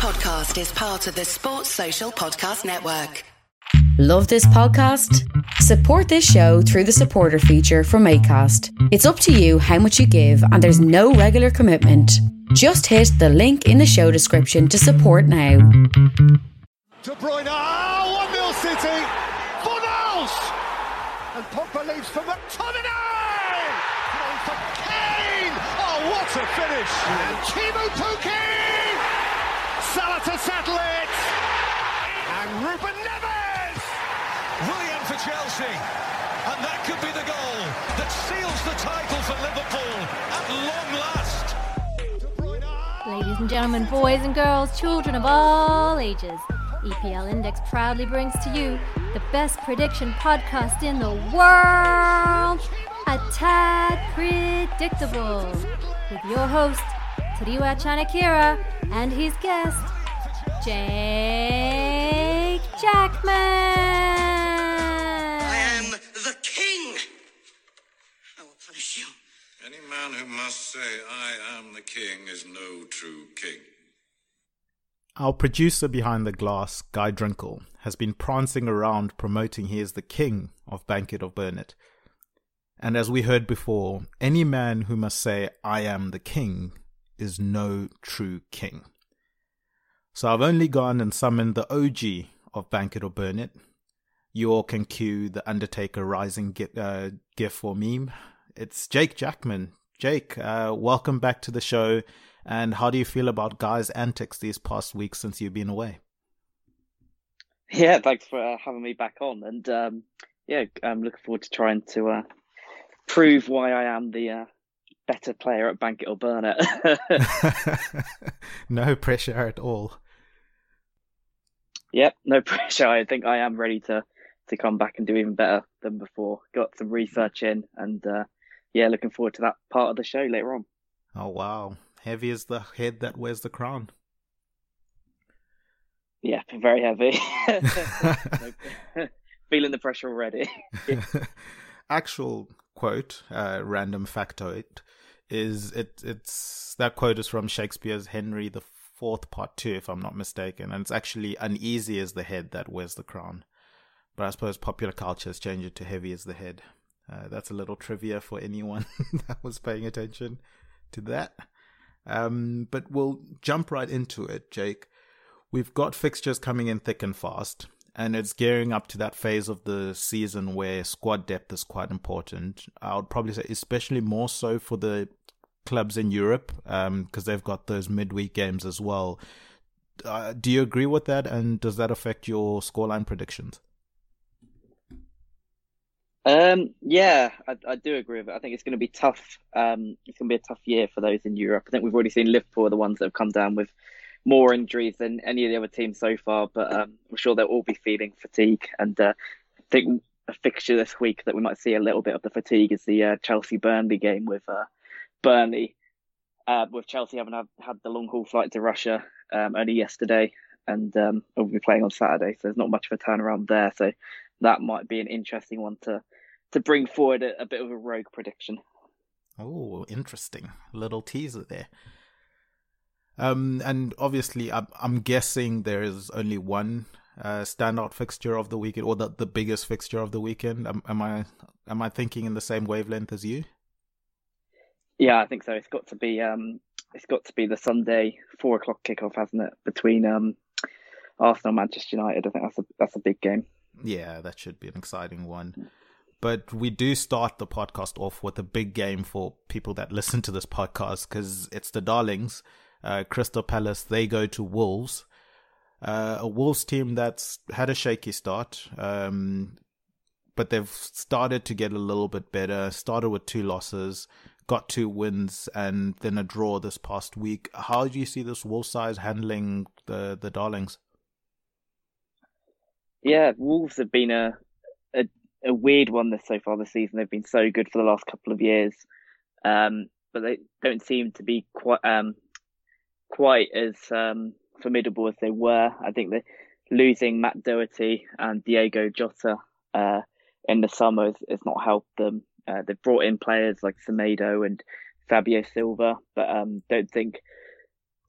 podcast is part of the Sports Social Podcast Network. Love this podcast? Support this show through the supporter feature from ACAST. It's up to you how much you give, and there's no regular commitment. Just hit the link in the show description to support now. De Bruyne, oh, 1 0 City. Fornals! And Pogba leaves for McTominay! Throw for Kane! Oh, what a finish! And Teemu Pukki! Salah to settle it! And Ruben Neves! Willian for Chelsea. And that could be the goal that seals the title for Liverpool at long last. Ladies and gentlemen, boys and girls, children of all ages, EPL Index proudly brings to you the best prediction podcast in the world, A Tad Predictable, with your host, Tadiwa Chanakira, and his guest, Jake Jackman. I am the king. I will punish you. Any man who must say, I am the king, is no true king. Our producer behind the glass, Guy Drinkle, has been prancing around promoting he is the king of Bank It or Burn It. And as we heard before, any man who must say, I am the king, is no true king. So I've only gone and summoned the OG of Bank It or Burn It. You all can cue the Undertaker Rising gi- uh, gif or meme. It's Jake Jackman. Jake, uh, welcome back to the show. And how do you feel about Guy's antics these past weeks since you've been away? Yeah, thanks for uh, having me back on, and um, yeah, I'm looking forward to trying to uh, prove why I am the uh, better player at Bank It or Burn It. no pressure at all. yep, no pressure. I think I am ready to to come back and do even better than before. Got some research in, and uh, yeah, looking forward to that part of the show later on. Oh wow, heavy is the head that wears the crown. Yeah, very heavy. Feeling the pressure already. Actual quote, uh, random factoid, is it? It's that quote is from Shakespeare's Henry the Fourth, Part Two, if I'm not mistaken, and it's actually uneasy as the head that wears the crown. But I suppose popular culture has changed it to heavy as the head. Uh, that's a little trivia for anyone that was paying attention to that. Um, but we'll jump right into it, Jake. We've got fixtures coming in thick and fast, and it's gearing up to that phase of the season where squad depth is quite important. I would probably say, especially more so for the clubs in Europe, because um, they've got those midweek games as well. Uh, do you agree with that, and does that affect your scoreline predictions? Um, yeah, I, I do agree with it. I think it's going to be tough. Um, it's going to be a tough year for those in Europe. I think we've already seen Liverpool are the ones that have come down with more injuries than any of the other teams so far, but um, I'm sure they'll all be feeling fatigue. And uh, I think a fixture this week that we might see a little bit of the fatigue is the uh, Chelsea Burnley game with uh, Burnley, uh, with Chelsea having had, had the long haul flight to Russia um, only yesterday, and um, we'll be playing on Saturday, so there's not much of a turnaround there. So that might be an interesting one to to bring forward a, a bit of a rogue prediction. Oh, interesting little teaser there. Um, and obviously, I'm, I'm guessing there is only one uh, standout fixture of the weekend, or the, the biggest fixture of the weekend. Am, am I am I thinking in the same wavelength as you? Yeah, I think so. It's got to be um, it's got to be the Sunday four o'clock kickoff, hasn't it? Between um, Arsenal and Manchester United. I think that's a that's a big game. Yeah, that should be an exciting one. But we do start the podcast off with a big game for people that listen to this podcast because it's the Darlings. Uh, Crystal Palace, they go to Wolves. Uh, a Wolves team that's had a shaky start, um, but they've started to get a little bit better. Started with two losses, got two wins, and then a draw this past week. How do you see this Wolves side handling the, the Darlings? Yeah, Wolves have been a, a a weird one this so far this season. They've been so good for the last couple of years, um, but they don't seem to be quite um, quite as um, formidable as they were. I think that losing Matt Doherty and Diego Jota uh, in the summer has, has not helped them. Uh, they've brought in players like Semedo and Fabio Silva, but um, don't think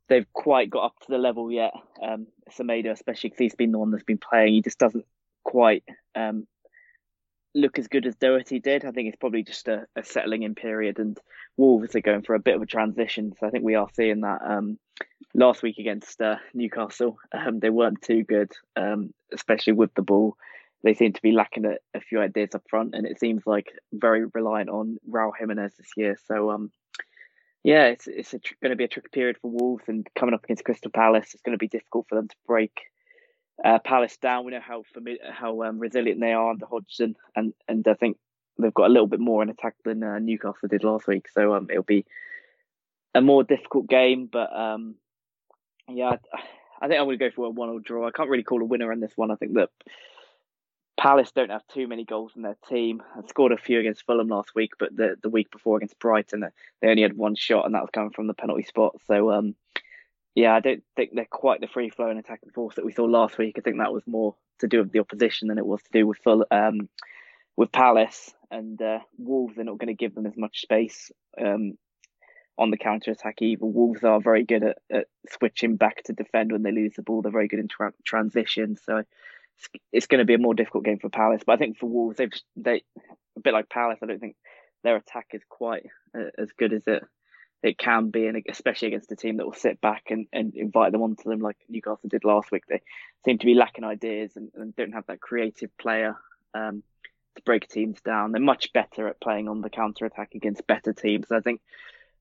they've quite got up to the level yet. Um, Semedo, especially because he's been the one that's been playing, he just doesn't quite um, look as good as Doherty did. I think it's probably just a, a, settling in period, and Wolves are going for a bit of a transition. So I think we are seeing that. Um, last week against uh, Newcastle, um, they weren't too good, um, especially with the ball. They seem to be lacking a, a, few ideas up front, and it seems like very reliant on Raul Jimenez this year. So, um, yeah, it's it's tr- going to be a tricky period for Wolves, and coming up against Crystal Palace, it's going to be difficult for them to break uh, Palace down. We know how familiar, how um, resilient they are under Hodgson, and and I think they've got a little bit more in attack than uh, Newcastle did last week. So um, it'll be a more difficult game, but um, yeah, I, I think I'm going to go for a one-all draw. I can't really call a winner in this one. I think that Palace don't have too many goals in their team. I scored a few against Fulham last week, but the the week before against Brighton, they only had one shot, and that was coming from the penalty spot. So um, yeah, I don't think they're quite the free flowing attacking force that we saw last week. I think that was more to do with the opposition than it was to do with full um, with Palace and uh, Wolves. They're not going to give them as much space um, on the counter attack either. Wolves are very good at, at, switching back to defend when they lose the ball. They're very good in tra- transition, so it's, it's, going to be a more difficult game for Palace. But I think for Wolves, they've they a bit like Palace. I don't think their attack is quite uh, as good as it it can be, and especially against a team that will sit back and, and invite them onto them like Newcastle did last week. They seem to be lacking ideas and, and don't have that creative player um, to break teams down. They're much better at playing on the counter attack against better teams. I think,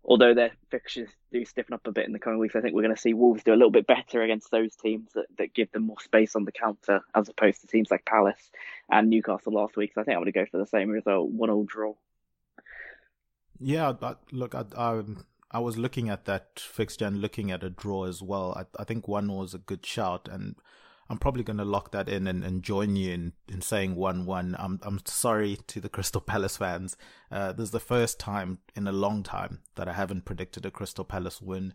although their fixtures do stiffen up a bit in the coming weeks, I think we're going to see Wolves do a little bit better against those teams that, that give them more space on the counter as opposed to teams like Palace and Newcastle last week. So I think I'm going to go for the same result, one all draw. Yeah, look, I, I, I was looking at that fixture and looking at a draw as well. I, I think one was a good shout, and I'm probably going to lock that in and, and join you in, in saying 1 1. I'm, I'm sorry to the Crystal Palace fans. Uh, this is the first time in a long time that I haven't predicted a Crystal Palace win.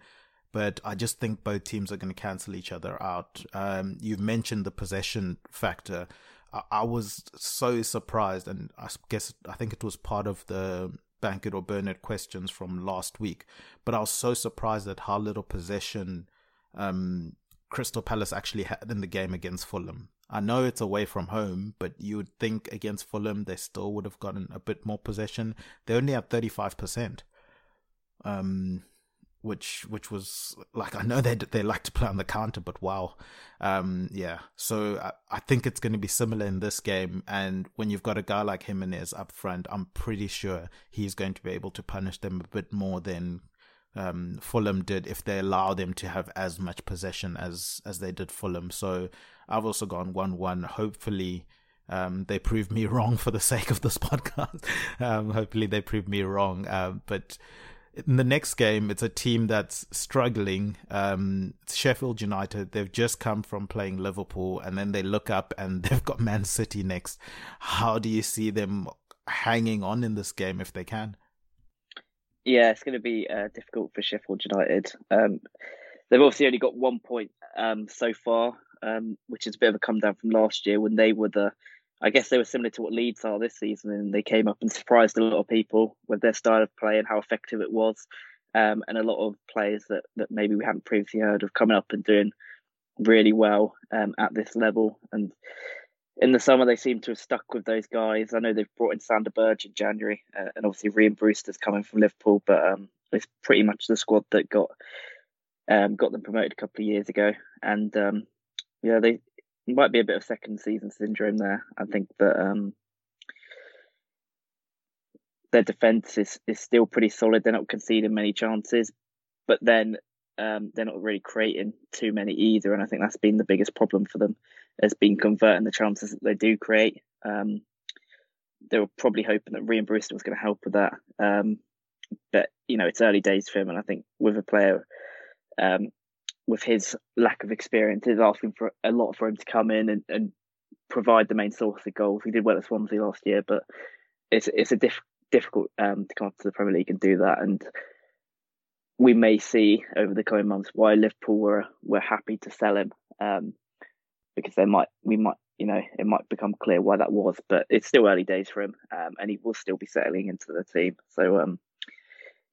But I just think both teams are going to cancel each other out. Um, you've mentioned the possession factor. I, I was so surprised, and I guess I think it was part of the Bank it or burn it questions from last week. But I was so surprised at how little possession um, Crystal Palace actually had in the game against Fulham. I know it's away from home, but you would think against Fulham they still would have gotten a bit more possession. They only have 35%. Um, which which was like I know they they like to play on the counter, but wow, um, yeah. So I, I think it's going to be similar in this game, and when you've got a guy like Jimenez up front, I'm pretty sure he's going to be able to punish them a bit more than um, Fulham did if they allow them to have as much possession as as they did Fulham. So I've also gone one one. Hopefully. Um, they prove me wrong for the sake of this podcast. um, hopefully they prove me wrong. Uh, but in the next game, it's a team that's struggling. Um, Sheffield United. They've just come from playing Liverpool, and then they look up and they've got Man City next. How do you see them hanging on in this game if they can? Yeah, it's going to be uh, difficult for Sheffield United. Um, they've obviously only got one point um, so far, um, which is a bit of a come down from last year when they were the I guess they were similar to what Leeds are this season, and they came up and surprised a lot of people with their style of play and how effective it was. Um, and a lot of players that, that maybe we hadn't previously heard of coming up and doing really well um, at this level. And in the summer, they seem to have stuck with those guys. I know they've brought in Sander Berge in January, uh, and obviously Rhian Brewster's coming from Liverpool, but um, it's pretty much the squad that got um, got them promoted a couple of years ago. And um, yeah, they might be a bit of second season syndrome there. I think that um, their defense is, is still pretty solid. They're not conceding many chances, but then um, they're not really creating too many either. And I think that's been the biggest problem for them, has been converting the chances that they do create. Um, they were probably hoping that Rhian Brewster was going to help with that. Um, but you know, it's early days for him, and I think with a player um, with his lack of experience, is asking for a lot for him to come in and, and provide the main source of goals. He did well at Swansea last year, but it's it's a diff, difficult um, to come up to the Premier League and do that. And we may see over the coming months why Liverpool were were happy to sell him um, because they might we might you know it might become clear why that was. But it's still early days for him, um, and he will still be settling into the team. So um,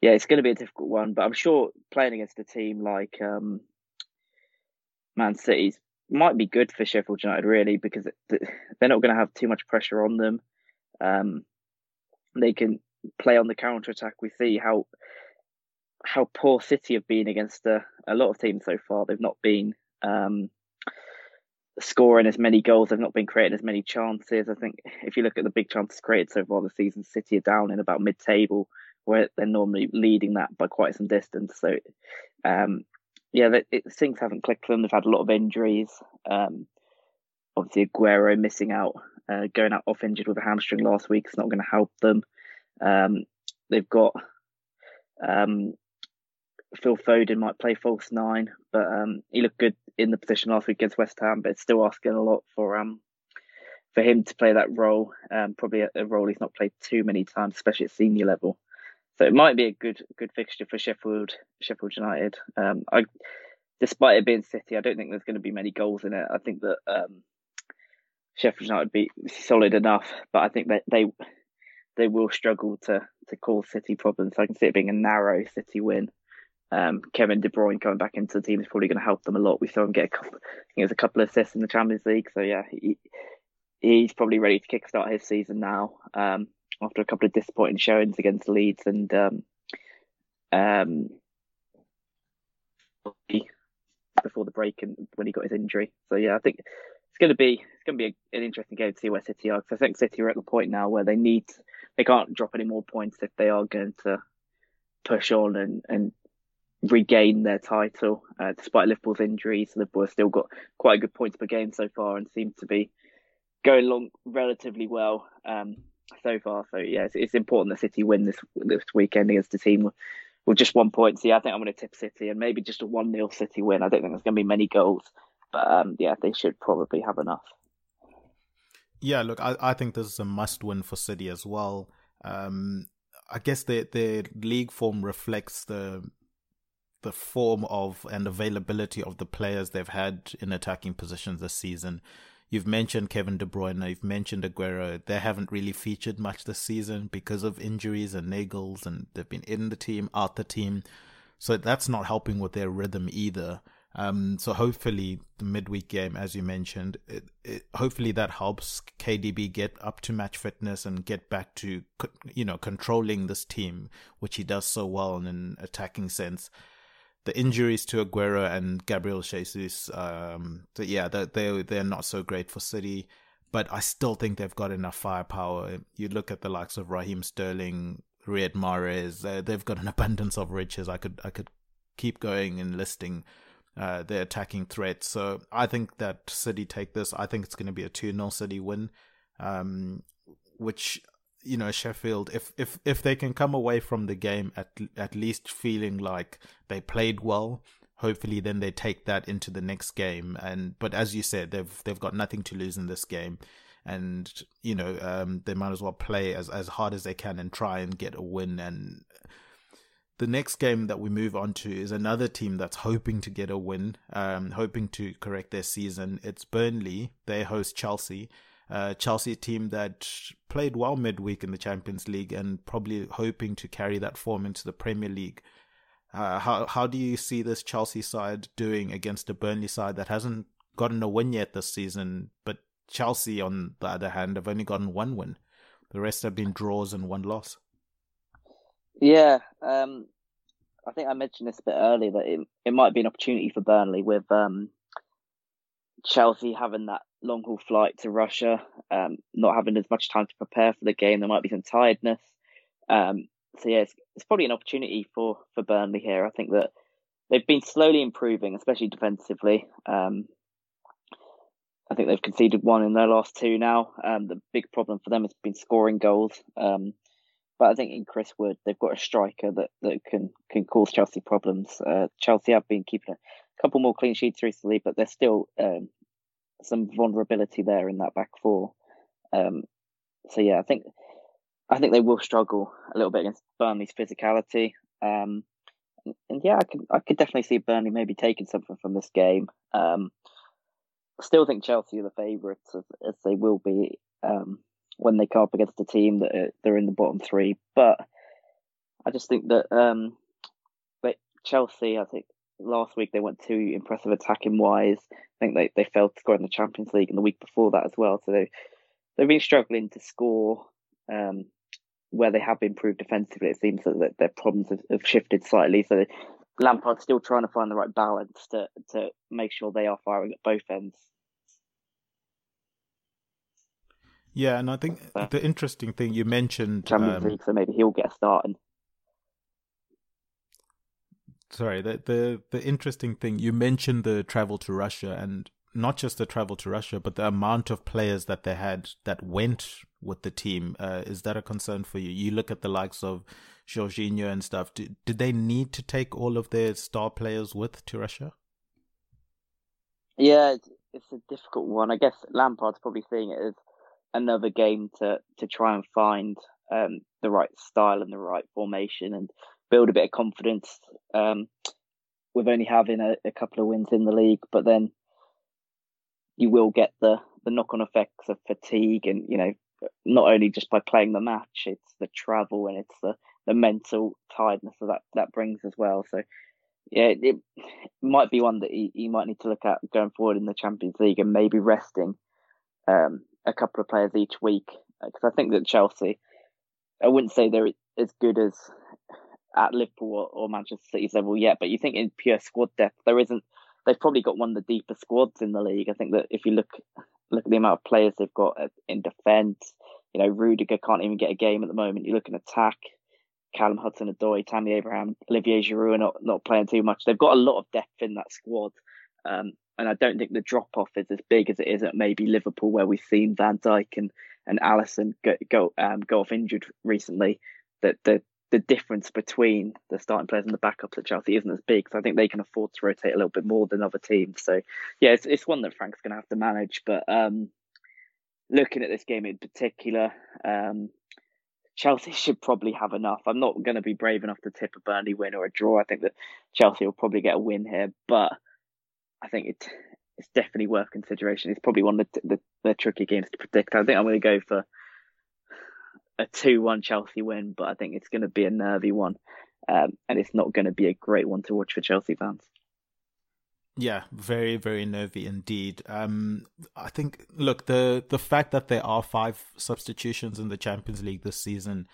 yeah, it's going to be a difficult one. But I'm sure playing against a team like um, Man City might be good for Sheffield United, really, because they're not going to have too much pressure on them. Um, they can play on the counter attack. We see how how poor City have been against a, a lot of teams so far. They've not been um, scoring as many goals. They've not been creating as many chances. I think if you look at the big chances created so far this season, City are down in about mid-table, where they're normally leading that by quite some distance. So, um, yeah, it, things haven't clicked for them. They've had a lot of injuries. Um, obviously, Aguero missing out, uh, going out off injured with a hamstring last week is not going to help them. Um, they've got um, Phil Foden might play false nine, but um, he looked good in the position last week against West Ham. But it's still asking a lot for um for him to play that role. Um, probably a, a, role he's not played too many times, especially at senior level. So it might be a good good fixture for Sheffield Sheffield United. Um, I, despite it being City, I don't think there's going to be many goals in it. I think that um, Sheffield United be solid enough, but I think that they they will struggle to to cause City problems. So I can see it being a narrow City win. Um, Kevin De Bruyne coming back into the team is probably going to help them a lot. We saw him get a couple, a couple of assists in the Champions League. So yeah, he, he's probably ready to kickstart his season now um, after a couple of disappointing showings against Leeds and um, um, before the break and when he got his injury. So yeah, I think it's going to be it's going to be a, an interesting game to see where City are because I think City are at the point now where they need they can't drop any more points if they are going to push on and and regain their title uh, despite Liverpool's injuries. Liverpool have still got quite a good points per game so far and seem to be going along relatively well um, so far. So yeah, it's, it's, important that City win this this weekend against a team with, just one point. So yeah, I think I'm going to tip City and maybe just a one 0 City win. I don't think there's going to be many goals, but um, yeah, they should probably have enough. Yeah, look, I, I think this is a must win for City as well. Um, I guess the the league form reflects the the form of and availability of the players they've had in attacking positions this season. You've mentioned Kevin De Bruyne, you've mentioned Aguero. They haven't really featured much this season because of injuries and nagels, and they've been in the team, out the team. So that's not helping with their rhythm either. Um, so hopefully the midweek game, as you mentioned, it, it, hopefully that helps KDB get up to match fitness and get back to, you know, controlling this team, which he does so well in an attacking sense the injuries to Aguero and Gabriel Jesus, um, so yeah, they they they're not so great for City, but I still think they've got enough firepower. You look at the likes of Raheem Sterling, Riyad Mahrez, uh, they've got an abundance of riches. I could I could keep going and listing uh, their attacking threats. So I think that City take this. I think it's going to be a 2 0 City win, um, which you know Sheffield if if if they can come away from the game at at least feeling like they played well hopefully then they take that into the next game. And but as you said they've they've got nothing to lose in this game. And you know um, they might as well play as as hard as they can and try and get a win. And the next game that we move on to is another team that's hoping to get a win um, hoping to correct their season. It's Burnley. They host Chelsea uh, Chelsea team that played well midweek in the Champions League and probably hoping to carry that form into the Premier League. Uh, how how do you see this Chelsea side doing against a Burnley side that hasn't gotten a win yet this season? But Chelsea, on the other hand, have only gotten one win. The rest have been draws and one loss. Yeah, um, I think I mentioned this a bit earlier that it, it might be an opportunity for Burnley with um, Chelsea having that long haul flight to Russia, um, not having as much time to prepare for the game. There might be some tiredness. Um, so yeah, it's, it's, probably an opportunity for for Burnley here. I think that they've been slowly improving, especially defensively. Um, I think they've conceded one in their last two now. Um, the big problem for them has been scoring goals. Um, but I think in Chris Wood, they've got a striker that, that can can cause Chelsea problems. Uh, Chelsea have been keeping a couple more clean sheets recently, but they're still um, some vulnerability there in that back four. Um, so yeah, I think I think they will struggle a little bit against Burnley's physicality. Um, and, yeah, I could I could definitely see Burnley maybe taking something from this game. Um, still think Chelsea are the favourites as, as, they will be um, when they come up against a team that are, they're in the bottom three. But I just think that um, but Chelsea, I think last week they weren't too impressive attacking wise. I think they, they failed to score in the Champions League and the week before that as well. So they they've been struggling to score. Um, where they have improved defensively, it seems that their problems have, have shifted slightly. So Lampard's still trying to find the right balance to to make sure they are firing at both ends. Yeah, and I think the interesting thing you mentioned Champions um, League, so maybe he'll get a start. And... Sorry, the the the interesting thing you mentioned the travel to Russia, and not just the travel to Russia, but the amount of players that they had that went with the team. Uh, is that a concern for you? You look at the likes of Jorginho and stuff. Did, did they need to take all of their star players with to Russia? Yeah, it's, it's a difficult one. I guess Lampard's probably seeing it as another game to to try and find um, the right style and the right formation and build a bit of confidence. Um, with only having a, a couple of wins in the league, but then you will get the the knock on effects of fatigue and you know not only just by playing the match it's the travel and it's the the mental tiredness that that brings as well so yeah it, might be one that he might need to look at going forward in the champions league and maybe resting um, a couple of players each week because i think that chelsea i wouldn't say they're as good as at liverpool or, manchester city's level yet but you think in pure squad depth there isn't they've probably got one of the deepest squads in the league. I think that if you look look at the amount of players they've got in defence, you know, Rudiger can't even get a game at the moment. You look at attack, Callum Hudson-Odoi, Tammy Abraham, Olivier Giroud are not, not playing too much. They've got a lot of depth in that squad. Um, and I don't think the drop off is as big as it is at maybe Liverpool, where we've seen Van Dijk and, and Alisson go go, um, go off injured recently. That the the difference between the starting players and the backups at Chelsea isn't as big. So I think they can afford to rotate a little bit more than other teams. So yeah, it's it's one that Frank's going to have to manage. But um, looking at this game in particular, um, Chelsea should probably have enough. I'm not going to be brave enough to tip a Burnley win or a draw. I think that Chelsea will probably get a win here, but I think it it's definitely worth consideration. It's probably one of the, the, the tricky games to predict. I think I'm going to go for a 2 1 Chelsea win, but I think it's going to be a nervy one. Um, and it's not going to be a great one to watch for Chelsea fans. Yeah, very, very nervy indeed. Um, I think, look, the the fact that there are five substitutions in the Champions League this season,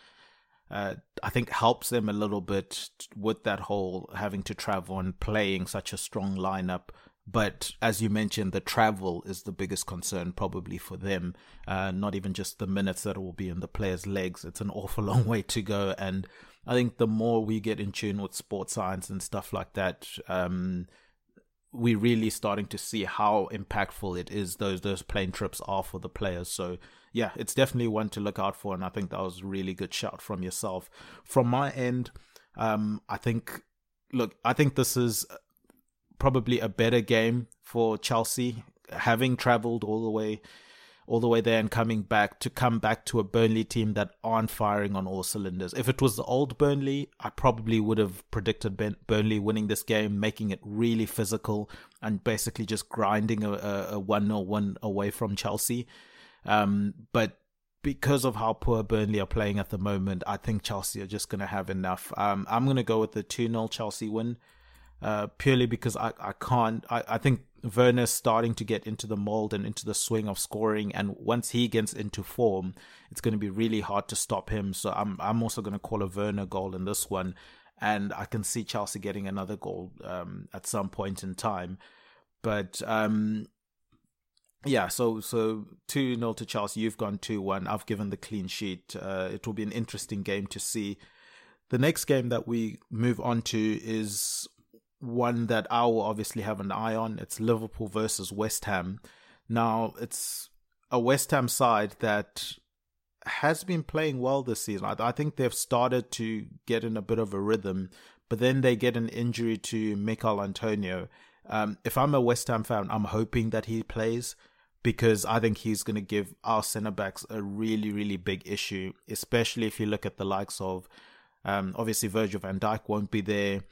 uh, I think helps them a little bit with that whole having to travel and playing such a strong lineup. But as you mentioned, the travel is the biggest concern probably for them. Uh, not even just the minutes that will be in the players' legs. It's an awful long way to go. And I think the more we get in tune with sports science and stuff like that, um, we're really starting to see how impactful it is those those plane trips are for the players. So yeah, it's definitely one to look out for, and I think that was a really good shout from yourself. From my end, um, I think look, I think this is probably a better game for Chelsea, having travelled all the way all the way there and coming back to come back to a Burnley team that aren't firing on all cylinders. If it was the old Burnley, I probably would have predicted Burnley winning this game, making it really physical and basically just grinding a, a, 1 0 1 away from Chelsea. Um, but because of how poor Burnley are playing at the moment, I think Chelsea are just going to have enough. Um, I'm going to go with the 2 0 Chelsea win uh, purely because I, I can't. I, I think Werner's starting to get into the mold and into the swing of scoring, and once he gets into form, it's going to be really hard to stop him. So I'm I'm also going to call a Werner goal in this one, and I can see Chelsea getting another goal um, at some point in time. But um, yeah, so so two 0 to Chelsea. You've gone two one. I've given the clean sheet. Uh, it will be an interesting game to see. The next game that we move on to is one that I will obviously have an eye on. It's Liverpool versus West Ham. Now, it's a West Ham side that has been playing well this season. I, I think they've started to get in a bit of a rhythm, but then they get an injury to Michail Antonio. Um, if I'm a West Ham fan, I'm hoping that he plays because I think he's going to give our centre backs a really, really big issue, especially if you look at the likes of um, obviously Virgil van Dijk won't be there.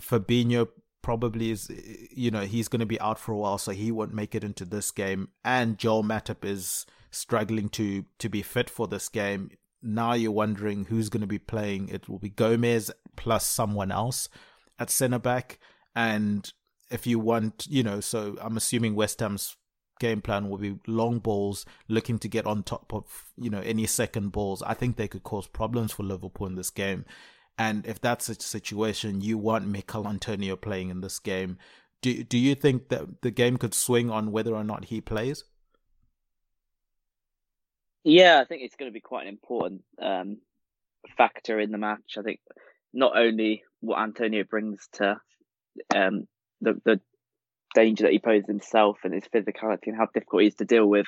Fabinho probably is, you know, he's going to be out for a while, so he won't make it into this game. And Joel Matip is struggling to to be fit for this game. now you're wondering who's going to be playing. It will be Gomez plus someone else at centre back. And if you want, you know, so I'm assuming West Ham's game plan will be long balls, looking to get on top of, you know, any second balls. I think they could cause problems for Liverpool in this game. And if that's a situation, you want Michail Antonio playing in this game. Do do you think that the game could swing on whether or not he plays? Yeah, I think it's going to be quite an important um, factor in the match. I think not only what Antonio brings to um, the the danger that he poses himself and his physicality and how difficult he is to deal with.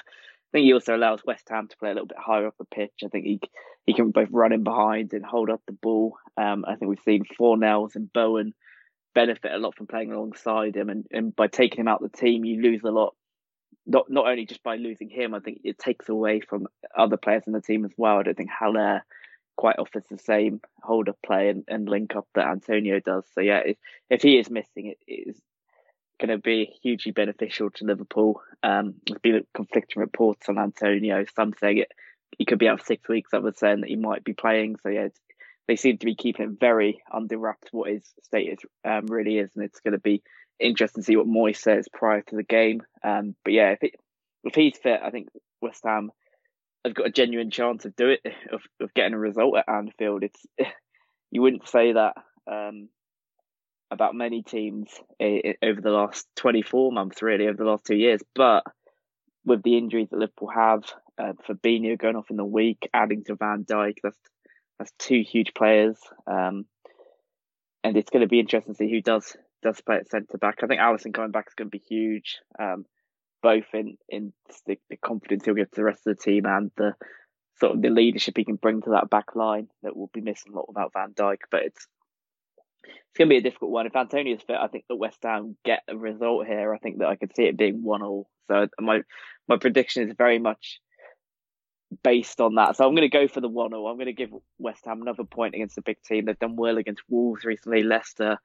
I think he also allows West Ham to play a little bit higher up the pitch. I think he he can both run in behind and hold up the ball. Um, I think we've seen Fornals and Bowen benefit a lot from playing alongside him, and, and by taking him out of the team, you lose a lot. Not not only just by losing him, I think it takes away from other players in the team as well. I don't think Haller quite offers the same hold up play and, and link up that Antonio does. So yeah, if, if he is missing, it is going to be hugely beneficial to Liverpool. Um, there's been conflicting reports on Antonio. Some saying it he could be out for six weeks. Others saying that he might be playing. So yeah, they seem to be keeping it very under wraps what his status um, really is, and it's going to be interesting to see what Moyes says prior to the game. Um, but yeah, if it, if he's fit, I think West Ham have got a genuine chance of do it of, of getting a result at Anfield. It's you wouldn't say that um, about many teams over the last 24 months, really, over the last two years. But with the injuries that Liverpool have, uh, Fabinho going off in the week, adding to Van Dijk, that's that's two huge players. Um, and it's going to be interesting to see who does does play at centre back. I think Alisson coming back is going to be huge, um, both in in the, the, confidence he'll give to the rest of the team and the sort of the leadership he can bring to that back line that will be missing a lot without Van Dijk. But it's it's going to be a difficult one. If Antonio's fit, I think that West Ham get a result here. I think that I could see it being one all. So my my prediction is very much based on that. So I'm going to go for the one all. I'm going to give West Ham another point against a big team. They've done well against Wolves recently. Leicester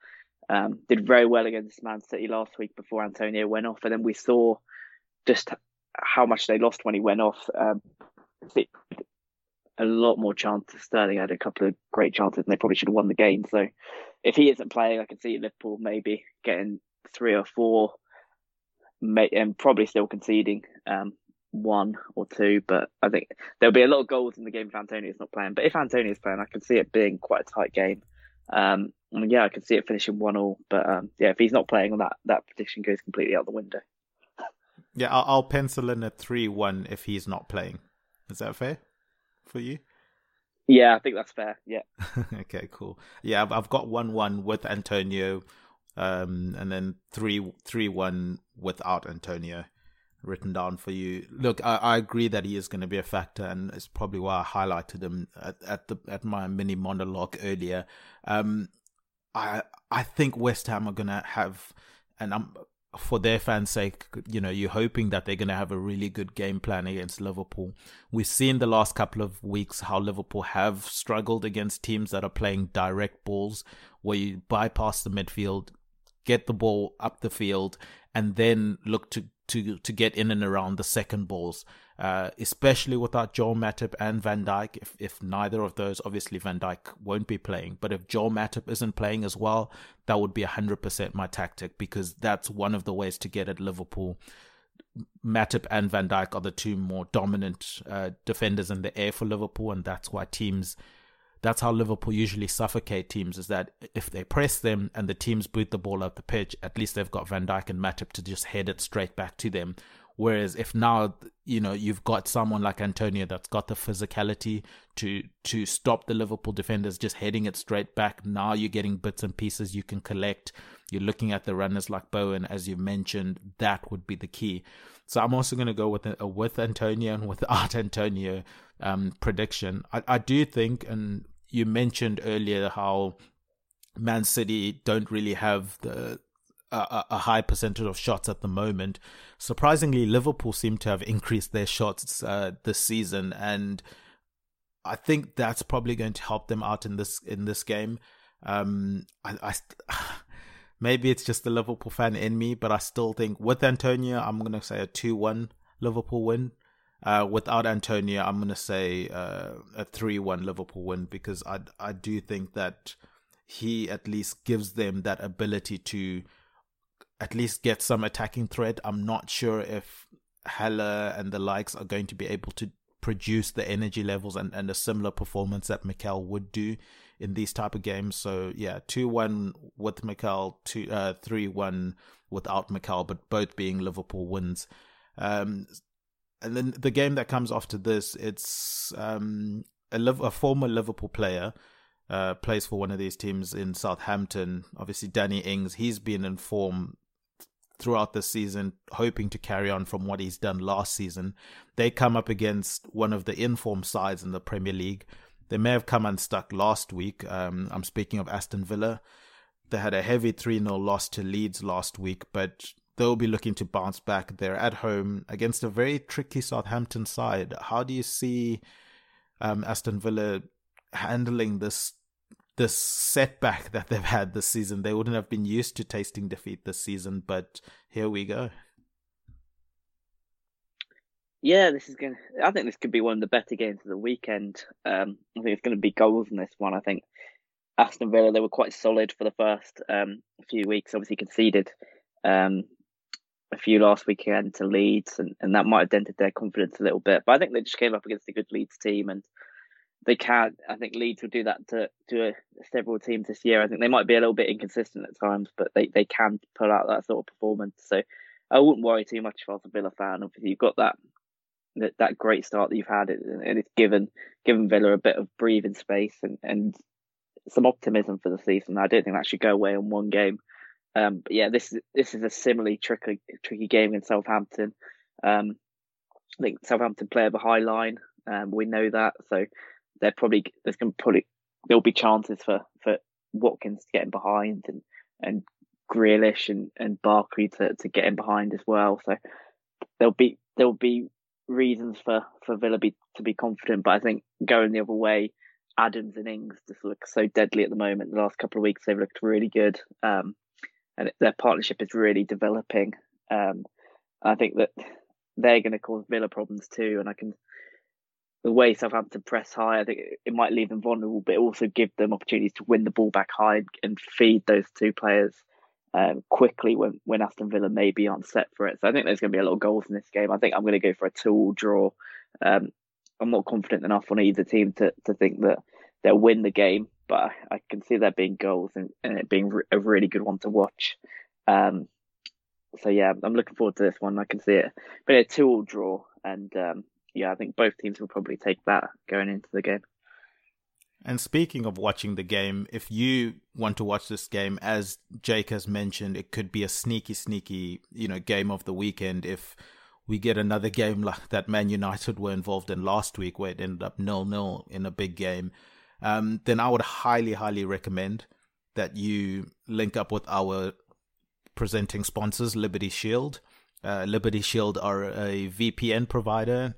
um, did very well against Man City last week before Antonio went off, and then we saw just how much they lost when he went off. Um, a lot more chances. Sterling had a couple of great chances, and they probably should have won the game. So if he isn't playing, I can see Liverpool maybe getting three or four, and probably still conceding um, one or two. But I think there'll be a lot of goals in the game if Antonio's not playing. But if Antonio's playing, I can see it being quite a tight game. Um, and yeah, I can see it finishing one all. But um, yeah, if he's not playing, that that prediction goes completely out the window. Yeah, I'll, I'll pencil in a three-one if he's not playing. Is that fair for you? Yeah, I think that's fair. Yeah. okay, cool. Yeah, I've, I've got one one with Antonio, um, and then three three one without Antonio written down for you. Look, I, I agree that he is going to be a factor, and it's probably why I highlighted him at, at the at my mini monologue earlier. Um, I I think West Ham are going to have, and I'm for their fans' sake, you know, you're hoping that they're going to have a really good game plan against Liverpool. We've seen the last couple of weeks how Liverpool have struggled against teams that are playing direct balls, where you bypass the midfield, get the ball up the field, and then look to to to get in and around the second balls, uh, especially without Joel Matip and Van Dijk. If if neither of those, obviously Van Dijk won't be playing. But if Joel Matip isn't playing as well, that would be hundred percent my tactic because that's one of the ways to get at Liverpool. Matip and Van Dijk are the two more dominant uh, defenders in the air for Liverpool, and that's why teams that's how Liverpool usually suffocate teams is that if they press them and the teams boot the ball up the pitch, at least they've got Van Dijk and Matip to just head it straight back to them. Whereas if now you know you've got someone like Antonio that's got the physicality to to stop the Liverpool defenders just heading it straight back, now you're getting bits and pieces you can collect. You're looking at the runners like Bowen, as you mentioned. That would be the key. So I'm also going to go with a with Antonio and without Antonio um, prediction. I, I do think, and you mentioned earlier how Man City don't really have the a, a, high percentage of shots at the moment. Surprisingly, Liverpool seem to have increased their shots uh, this season, and I think that's probably going to help them out in this in this game. Um, I, I maybe it's just the Liverpool fan in me, but I still think with Antonio, I'm going to say a two-one Liverpool win. Uh, without Antonio, I'm going to say uh, a 3 1 Liverpool win because I, I do think that he at least gives them that ability to at least get some attacking threat. I'm not sure if Haller and the likes are going to be able to produce the energy levels and, and a similar performance that Michail would do in these type of games. So yeah, two one with Michail, two uh three one without Michail, but both being Liverpool wins. Um, and then the game that comes after this, it's um a, a former Liverpool player. Uh, plays for one of these teams in Southampton. Obviously, Danny Ings. He's been in form throughout the season, hoping to carry on from what he's done last season. They come up against one of the inform sides in the Premier League. They may have come unstuck last week. Um, I'm speaking of Aston Villa. They had a heavy 3 0 loss to Leeds last week, but they'll be looking to bounce back. They're at home against a very tricky Southampton side. How do you see um, Aston Villa handling this this setback that they've had this season. They wouldn't have been used to tasting defeat this season, but here we go. Yeah, this is going. I think this could be one of the better games of the weekend. Um, I think it's going to be goals in this one. I think Aston Villa they were quite solid for the first um, few weeks. Obviously conceded um, a few last weekend to Leeds, and, and that might have dented their confidence a little bit. But I think they just came up against a good Leeds team, and they can. I think Leeds will do that to to several teams this year. I think they might be a little bit inconsistent at times, but they, they can pull out that sort of performance. So I wouldn't worry too much if I was a Villa fan. Obviously, you've got that that, that great start that you've had, and it's given given Villa a bit of breathing space and, and some optimism for the season. I don't think that should go away in one game. Um, but yeah, this is this is a similarly tricky tricky game in Southampton. Um, I think Southampton play a high line. Um, we know that, so they're probably there's going to probably there'll be chances for for Watkins to get in behind and and Grealish and and Barkley to to get in behind as well. So there'll be there'll be reasons for for Villa be, to be confident, but I think going the other way, Adams and Ings just look so deadly at the moment. The last couple of weeks they've looked really good, um, and their partnership is really developing. Um, I think that they're going to cause Villa problems too, and I can the way Southampton press high, I think it might leave them vulnerable, but also give them opportunities to win the ball back high and feed those two players um, quickly when, when Aston Villa maybe aren't set for it. So I think there's going to be a lot of goals in this game. I think I'm going to go for a two-all draw. Um, I'm not confident enough on either team to, to think that they'll win the game, but I, can see there being goals and, and, it being a really good one to watch. Um, so yeah, I'm looking forward to this one. I can see it, but a two all draw, and um, yeah, I think both teams will probably take that going into the game. And speaking of watching the game, if you want to watch this game, as Jake has mentioned, it could be a sneaky, sneaky, you know, game of the weekend if we get another game like that Man United were involved in last week, where it ended up nil nil in a big game. Um, then I would highly, highly recommend that you link up with our presenting sponsors, Liberty Shield. Uh, Liberty Shield are a VPN provider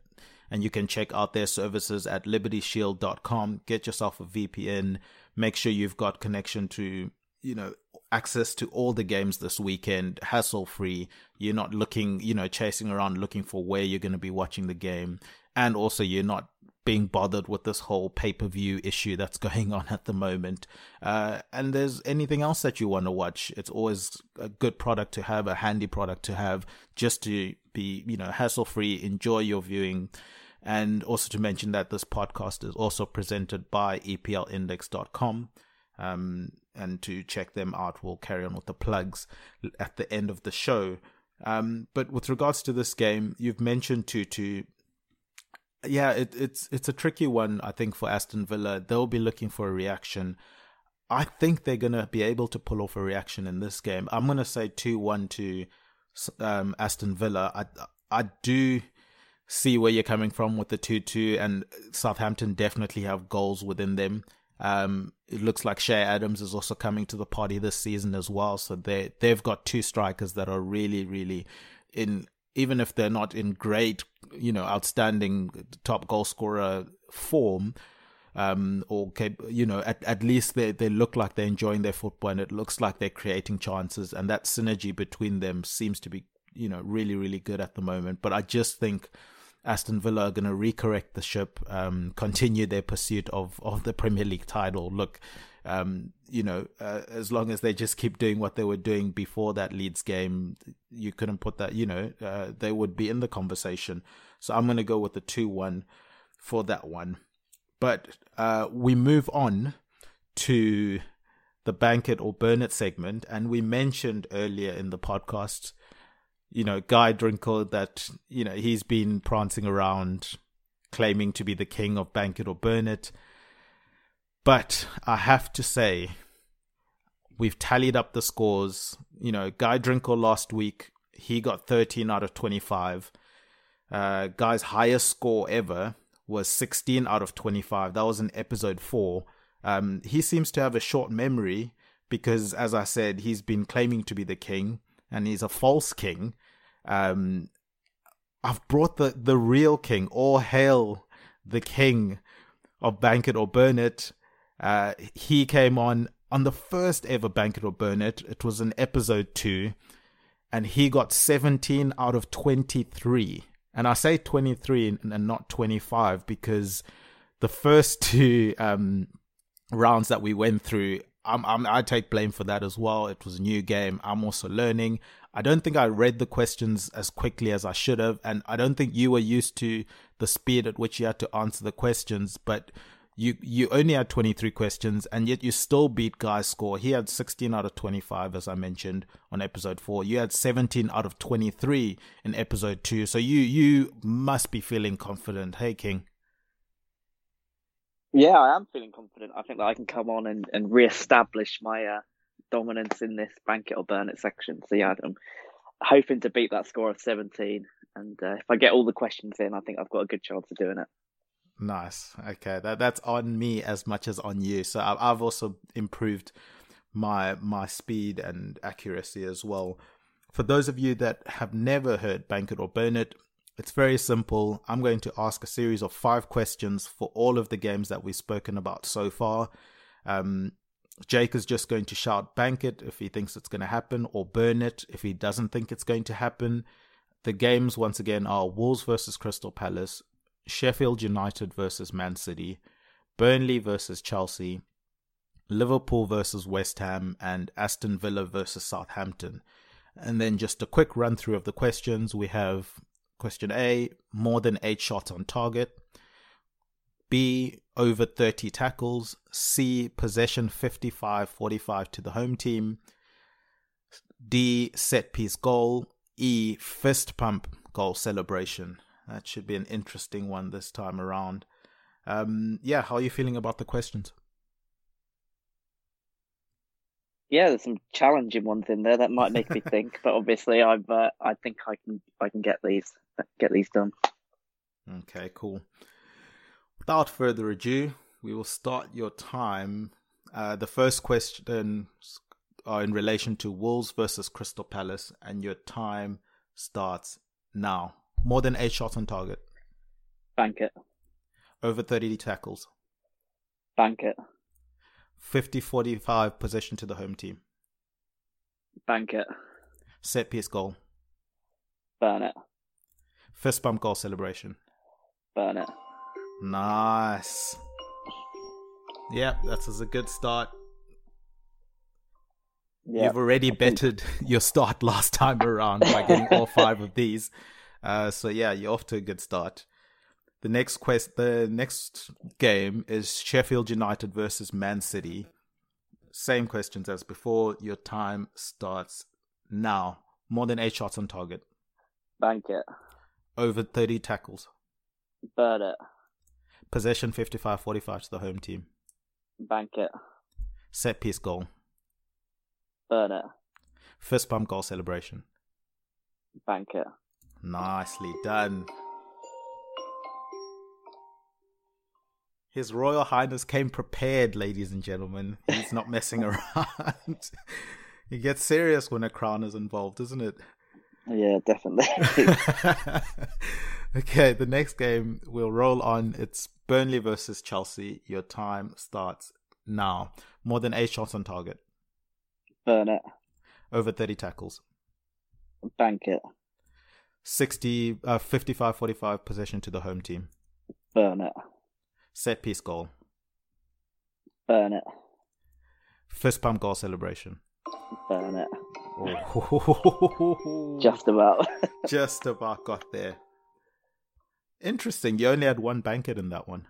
and you can check out their services at libertyshield.com. Get yourself a VPN. Make sure you've got connection to, you know, access to all the games this weekend, hassle free. You're not looking, you know, chasing around looking for where you're going to be watching the game. And also, you're not being bothered with this whole pay per view issue that's going on at the moment. Uh, and there's anything else that you want to watch, it's always a good product to have, a handy product to have, just to be, you know, hassle free, enjoy your viewing. And also to mention that this podcast is also presented by EPLindex.com. Um, and to check them out, we'll carry on with the plugs at the end of the show. Um, but with regards to this game, you've mentioned to to Yeah, it, it's it's a tricky one, I think, for Aston Villa. They'll be looking for a reaction. I think they're gonna be able to pull off a reaction in this game. I'm gonna say two one to um, Aston Villa. I I do see where you're coming from with the 2 2, and Southampton definitely have goals within them. Um, it looks like Che Adams is also coming to the party this season as well. So they they've got two strikers that are really, really in even if they're not in great, you know, outstanding top goal scorer form, um, or you know, at at least they they look like they're enjoying their football, and it looks like they're creating chances, and that synergy between them seems to be, you know, really really good at the moment. But I just think Aston Villa are going to recorrect the ship, um, continue their pursuit of, of the Premier League title. Look, um, you know, uh, as long as they just keep doing what they were doing before that Leeds game, you couldn't put that, you know, uh, they would be in the conversation. So I'm going to go with the 2 1 for that one. But uh, we move on to the bank it or burn it segment. And we mentioned earlier in the podcast, you know, Guy Drinkle that, you know, he's been prancing around claiming to be the king of bank it or burn it. But I have to say, we've tallied up the scores. You know, Guy Drinkle last week, he got 13 out of 25. Uh, Guy's highest score ever was 16 out of 25. That was in episode 4. Um, he seems to have a short memory because, as I said, he's been claiming to be the king and he's a false king. Um, I've brought the, the real king. All hail the king of Bank It or Burn It. Uh, he came on on the first ever Bank It or Burn It. It was in episode two, and he got 17 out of 23. And I say 23 and not 25 because the first two um, rounds that we went through, I'm, I'm, I take blame for that as well. It was a new game. I'm also learning. I don't think I read the questions as quickly as I should have, and I don't think you were used to the speed at which you had to answer the questions. But you you only had 23 questions, and yet you still beat Guy's score. He had 16 out of 25, as I mentioned on episode four. You had 17 out of 23 in episode two. So you you must be feeling confident. Hey, King. Yeah, I am feeling confident. I think that I can come on and, and re-establish my uh, dominance in this bank it or burn it section. So yeah, I'm hoping to beat that score of 17. And uh, if I get all the questions in, I think I've got a good chance of doing it. Nice. Okay, that that's on me as much as on you. So I've also improved my my speed and accuracy as well. For those of you that have never heard Bank It or Burn It, it's very simple. I'm going to ask a series of five questions for all of the games that we've spoken about so far. Um, Jake is just going to shout bank it if he thinks it's going to happen, or burn it if he doesn't think it's going to happen. The games, once again, are Wolves versus Crystal Palace, Sheffield United versus Man City, Burnley versus Chelsea, Liverpool versus West Ham, and Aston Villa versus Southampton. And then just a quick run through of the questions. We have Question A more than eight shots on target. B over 30 tackles. C possession 55 45 to the home team. D set piece goal. E fist pump goal celebration. That should be an interesting one this time around. Um, yeah, how are you feeling about the questions? yeah, there's some challenging ones in there that might make me think, but obviously, I've uh, I think I can I can get these get these done. Okay, cool. Without further ado, we will start your time. Uh, the first question are in relation to Wolves versus Crystal Palace, and your time starts now. More than eight shots on target. Bank it. Over 30 tackles. Bank it. 50 45 possession to the home team. Bank it. Set piece goal. Burn it. Fist bump goal celebration. Burn it. Nice. Yep, that's a good start. Yep. You've already bettered your start last time around by getting all five of these. Uh, so yeah, you're off to a good start. The next quest, the next game is Sheffield United versus Man City. Same questions as before. Your time starts now. More than eight shots on target. Bank it. Over 30 tackles. Burn it. Possession 55 45 to the home team. Bank it. Set piece goal. Burn it. Fist pump goal celebration. Bank it. Nicely done. His Royal Highness came prepared, ladies and gentlemen. He's not messing around. he gets serious when a crown is involved, isn't it? Yeah, definitely. okay, the next game we'll roll on. It's Burnley versus Chelsea. Your time starts now. More than eight shots on target. Burn it. Over 30 tackles. Bank it. 60, uh, 55 45 possession to the home team. Burn it. Set piece goal. Burn it. Fist pump goal celebration. Burn it. Oh. Just about. Just about got there. Interesting. You only had one banquet in that one.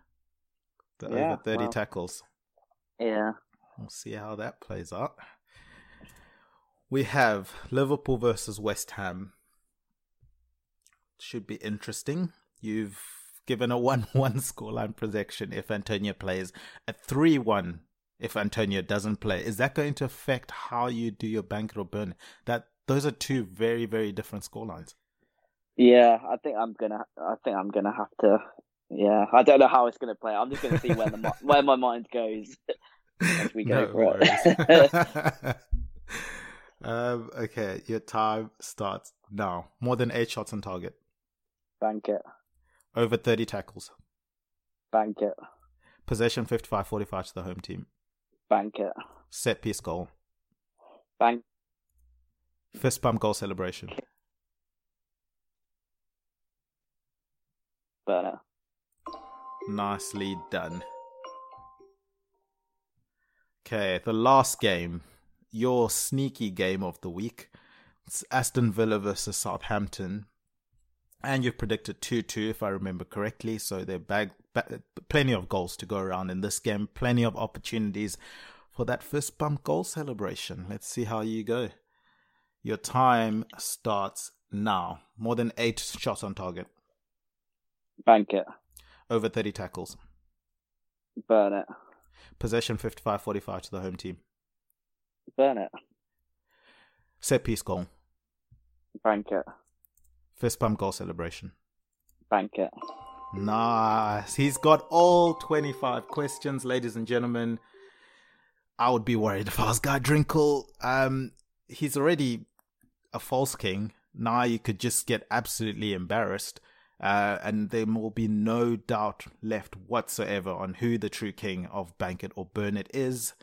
The Yeah, over 30 well. tackles. yeah. We'll see how that plays out. We have Liverpool versus West Ham. Should be interesting. You've given a 1 1 scoreline projection if Antonio plays, a 3 1 if Antonio doesn't play. Is that going to affect how you do your bank or burn? That Those are two very, very different scorelines. Yeah, I think I'm gonna. I think I'm gonna have to. Yeah, I don't know how it's gonna play. I'm just gonna see where the where my mind goes as we go No for it. um, okay, your time starts now. More than eight shots on target. Bank it, Over 30 tackles. bank it, Possession 55 45 to the home team. bank it, Set piece goal. bank. Fist bump goal celebration. Burn it. Nicely done. Okay, the last game. Your sneaky game of the week. It's Aston Villa versus Southampton. And you've predicted 2 2, if I remember correctly. So there are bag, ba- plenty of goals to go around in this game. Plenty of opportunities for that first bump goal celebration. Let's see how you go. Your time starts now. More than eight shots on target. Bank it. Over 30 tackles. Burn it. Possession 55 45 to the home team. Burn it. Set piece goal. Bank it. Fist pump goal celebration. Bank it. Nice. He's got all 25 questions, ladies and gentlemen. I would be worried if I was Guy Drinkle. Um, he's already a false king. Now you could just get absolutely embarrassed. Uh, and there will be no doubt left whatsoever on who the true king of Bank It or Burn It is.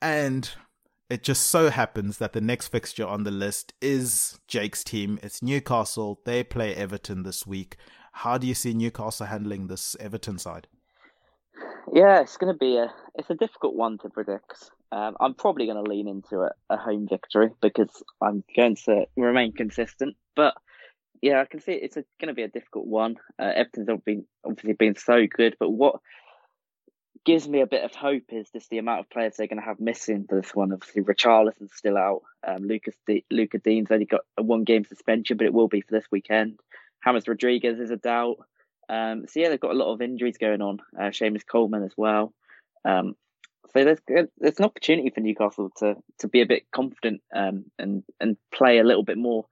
And it just so happens that the next fixture on the list is Jake's team. It's Newcastle. They play Everton this week. How do you see Newcastle handling this Everton side? Yeah, it's going to be a it's a difficult one to predict. Um, I'm probably going to lean into a, a home victory because I'm going to remain consistent. But yeah, I can see it's going to be a difficult one. Uh, obviously been so good, but what gives me a bit of hope is just the amount of players they're going to have missing for this one. Obviously, Richarlison's still out. Um, Lucas D- Luca Digne's only got a one game suspension, but it will be for this weekend. James Rodriguez is a doubt. Um, so yeah, they've got a lot of injuries going on. Uh, Seamus Coleman as well. Um, so there's there's an opportunity for Newcastle to to be a bit confident um, and and play a little bit more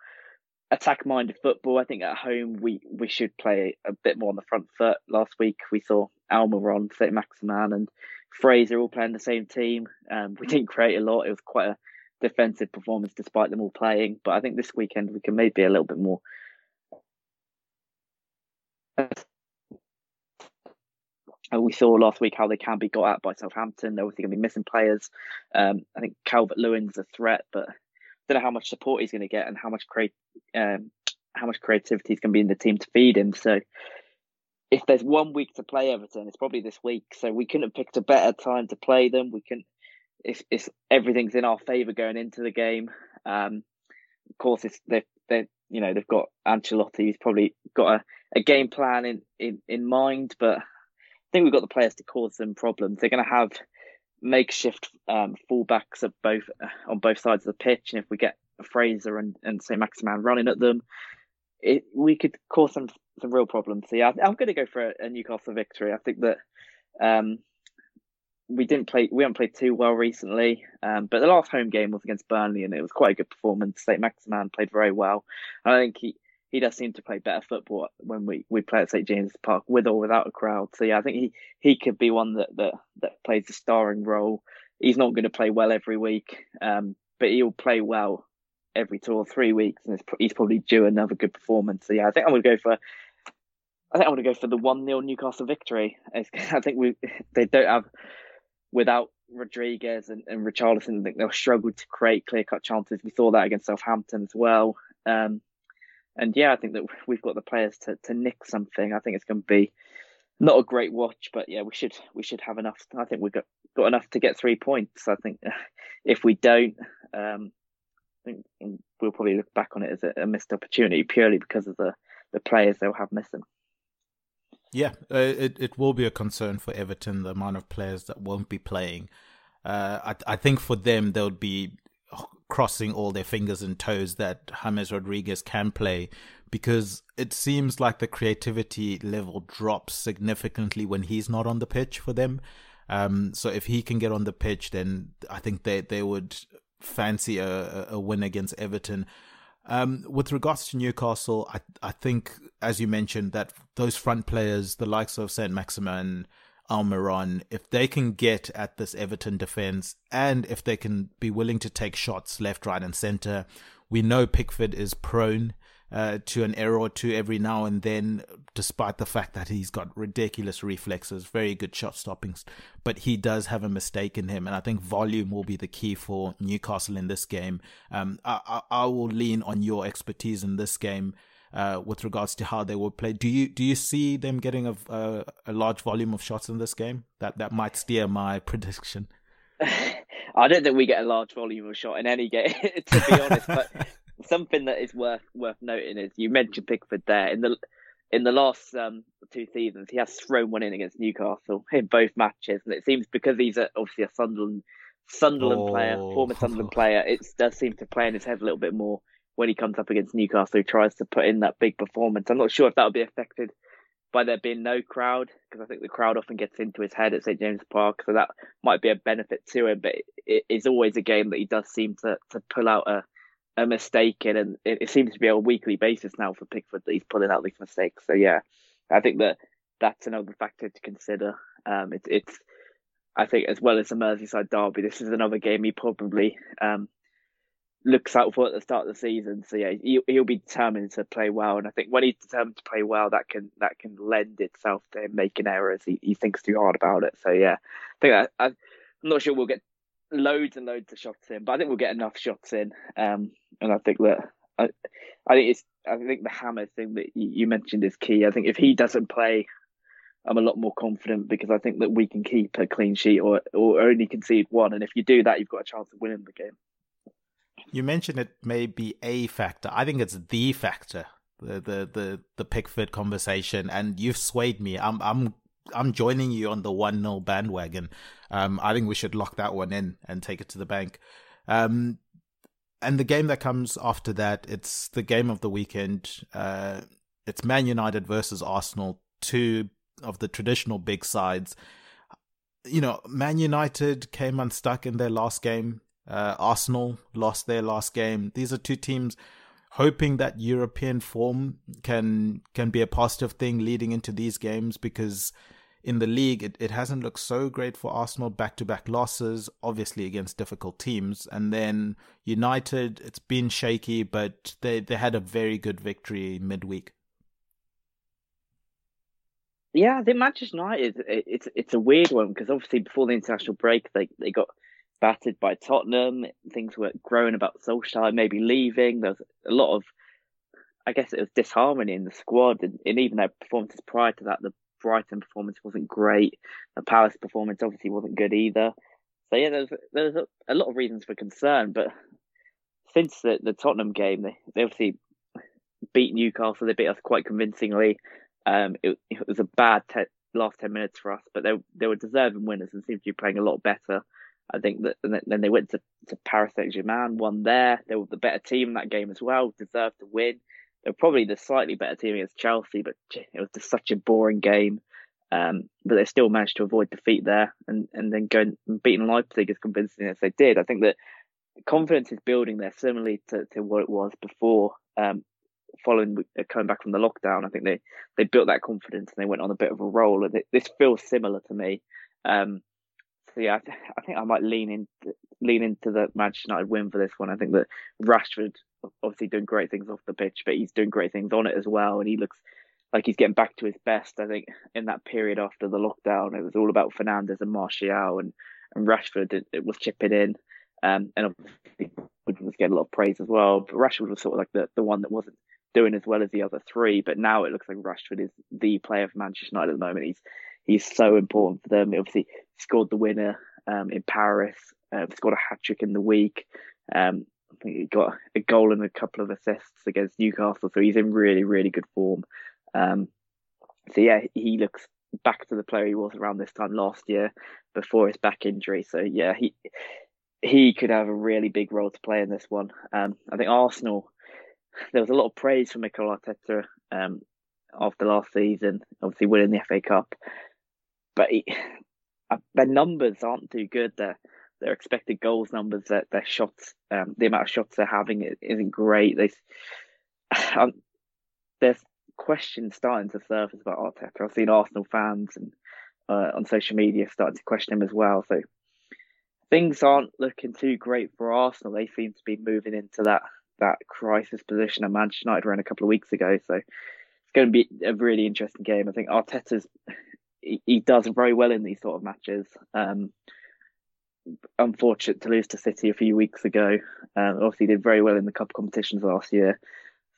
attack minded football. I think at home we we should play a bit more on the front foot. Last week we saw Almiron, St Maximin, and Fraser all playing the same team. Um, we didn't create a lot. It was quite a defensive performance despite them all playing. But I think this weekend we can maybe a little bit more Uh, we saw last week how they can be got at by Southampton. They're obviously going to be missing players. Um, I think Calvert Lewin's a threat, but don't know how much support he's going to get and how much create um, how much creativity is going to be in the team to feed him. So, if there's one week to play Everton, it's probably this week. So we couldn't have picked a better time to play them. We can, if if everything's in our favour going into the game. Um, of course, it's they they you know they've got Ancelotti. He's probably got a, a game plan in, in in mind, but I think we've got the players to cause them problems. They're going to have makeshift um, fullbacks at both on both sides of the pitch, and if we get Fraser and and say Maximin running at them, it we could cause some some real problems. So yeah, I'm going to go for a, a Newcastle victory. I think that um, we didn't play we haven't played too well recently, um, but the last home game was against Burnley, and it was quite a good performance. St Maximin played very well. And I think he he does seem to play better football when we, we play at St James's Park with or without a crowd. So yeah, I think he, he could be one that, that, that plays a starring role. He's not going to play well every week, um, but he'll play well every two or three weeks, and he's probably due another good performance. So yeah, I think I'm going to go for. I think I'm going to go for the one 0 Newcastle victory. I think we they don't have without Rodriguez and, and Richarlison. I think they'll struggle to create clear cut chances. We saw that against Southampton as well. Um, and yeah, I think that we've got the players to, to nick something. I think it's going to be not a great watch, but yeah, we should we should have enough. I think we've got, got enough to get three points. I think if we don't, um, I think we'll probably look back on it as a, a, missed opportunity purely because of the, the players they'll have missing. Yeah, uh, it it will be a concern for Everton the amount of players that won't be playing. Uh, I I think for them they'll be crossing all their fingers and toes that James Rodriguez can play because it seems like the creativity level drops significantly when he's not on the pitch for them. Um, so if he can get on the pitch, then I think they, they would fancy a, a win against Everton. Um, with regards to Newcastle, I, I think, as you mentioned, that those front players, the likes of Saint Maximin, Almiron, if they can get at this Everton defense and if they can be willing to take shots left, right, and center, we know Pickford is prone uh, to an error or two every now and then, despite the fact that he's got ridiculous reflexes, very good shot stoppings. But he does have a mistake in him, and I think volume will be the key for Newcastle in this game. Um, I, I, I will lean on your expertise in this game uh, with regards to how they will play. Do you do you see them getting a, a, a large volume of shots in this game? That that might steer my prediction. I don't think we get a large volume of shot in any game, to be honest. But something that is worth worth noting is you mentioned Pickford there in the in the last um, two seasons he has thrown one in against Newcastle in both matches, and it seems because he's a, obviously a Sunderland Sunderland oh. player, former Sunderland player, it does seem to play in his head a little bit more when he comes up against Newcastle, he tries to put in that big performance. I'm not sure if that'll be affected by there being no crowd, because I think the crowd often gets into his head at St James Park, so that might be a benefit to him. But it is always a game that he does seem to to pull out a a mistake in, and it, it seems to be on a weekly basis now for Pickford that he's pulling out these mistakes. So yeah, I think that that's another factor to consider. Um, it, it's I think as well as the Merseyside derby, this is another game he probably um, looks out for at the start of the season. So yeah, he'll, he'll be determined to play well, and I think when he's determined to play well, that can that can lend itself to him making errors. He, he thinks too hard about it. So yeah, I think I, I'm not sure we'll get loads and loads of shots in, but I think we'll get enough shots in. Um, and I think that I, I think it's I think the hammer thing that you mentioned is key. I think if he doesn't play. I'm a lot more confident because I think that we can keep a clean sheet or or only concede one, and if you do that, you've got a chance of winning the game. You mentioned it may be a factor. I think it's the factor. The the the the Pickford conversation, and you've swayed me. I'm I'm I'm joining you on the one 0 bandwagon. Um, I think we should lock that one in and take it to the bank. Um, and the game that comes after that, it's the game of the weekend. Uh, it's Man United versus Arsenal, two of the traditional big sides. You know, Man United came unstuck in their last game. Uh, Arsenal lost their last game. These are two teams hoping that European form can can be a positive thing leading into these games because in the league it, it hasn't looked so great for Arsenal back to back losses, obviously against difficult teams. And then United, it's been shaky, but they, they had a very good victory midweek. Yeah, think Manchester United it's it's a weird one because obviously before the international break they, they got battered by Tottenham. Things were growing about Solskjaer maybe leaving. There was a lot of, I guess it was disharmony in the squad, and, and even their performances prior to that, the Brighton performance wasn't great. The Palace performance obviously wasn't good either. So yeah, there's there's a, a lot of reasons for concern, but since the, the Tottenham game, they, they obviously beat Newcastle. They beat us quite convincingly. Um, it, it was a bad te- last ten minutes for us, but they they were deserving winners and seemed to be playing a lot better. I think that then they went to, to Paris Saint Germain, won there. They were the better team in that game as well, deserved to win. They were probably the slightly better team against Chelsea, but it was just such a boring game. Um, but they still managed to avoid defeat there and, and then going and beating Leipzig as convincingly as they did. I think that confidence is building there, similarly to, to what it was before. Um, following uh, coming back from the lockdown, I think they, they built that confidence and they went on a bit of a roll. And it, this feels similar to me. Um, yeah, I, th- I, think I might lean into lean into the Manchester United win for this one. I think that Rashford obviously doing great things off the pitch, but he's doing great things on it as well, and he looks like he's getting back to his best. I think in that period after the lockdown, it was all about Fernandes and Martial, and and Rashford it, it was chipping in, um, and obviously was getting a lot of praise as well. But Rashford was sort of like the, the one that wasn't doing as well as the other three. But now it looks like Rashford is the player for Manchester United at the moment. He's he's so important for them. Obviously scored the winner um, in Paris, uh, scored a hat trick in the week. Um, I think he got a goal and a couple of assists against Newcastle, so he's in really, really good form. Um, so yeah, he looks back to the player he was around this time last year before his back injury. So yeah, he he could have a really big role to play in this one. Um, I think Arsenal. There was a lot of praise for Mikel Arteta um, after last season, obviously winning the FA Cup, but he, uh, their numbers aren't too good. Their their expected goals numbers, their their shots, um, the amount of shots they're having isn't great. They, um, there's questions starting to surface about Arteta. I've seen Arsenal fans and uh, on social media starting to question him as well. So things aren't looking too great for Arsenal. They seem to be moving into that that crisis position that Manchester United ran a couple of weeks ago. So it's going to be a really interesting game. I think Arteta's he, does very well in these sort of matches. Um, unfortunate to lose to City a few weeks ago. Um, obviously, did very well in the cup competitions last year.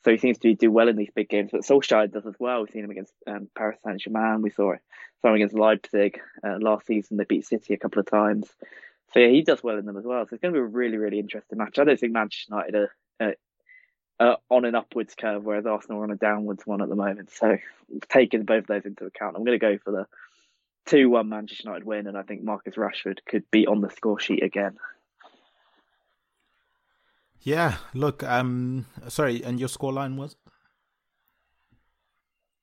So he seems to do well in these big games. But Solskjaer does as well. We've seen him against um, Paris Saint Germain. We saw, saw him against Leipzig uh, last season. They beat City a couple of times. So yeah, he does well in them as well. So it's going to be a really, really interesting match. I don't think Manchester United are, uh, uh, on an upwards curve, whereas Arsenal are on a downwards one at the moment. So taking both those into account, I'm going to go for the two-one Manchester United win, and I think Marcus Rashford could be on the score sheet again. Yeah, look, um, sorry, and your scoreline was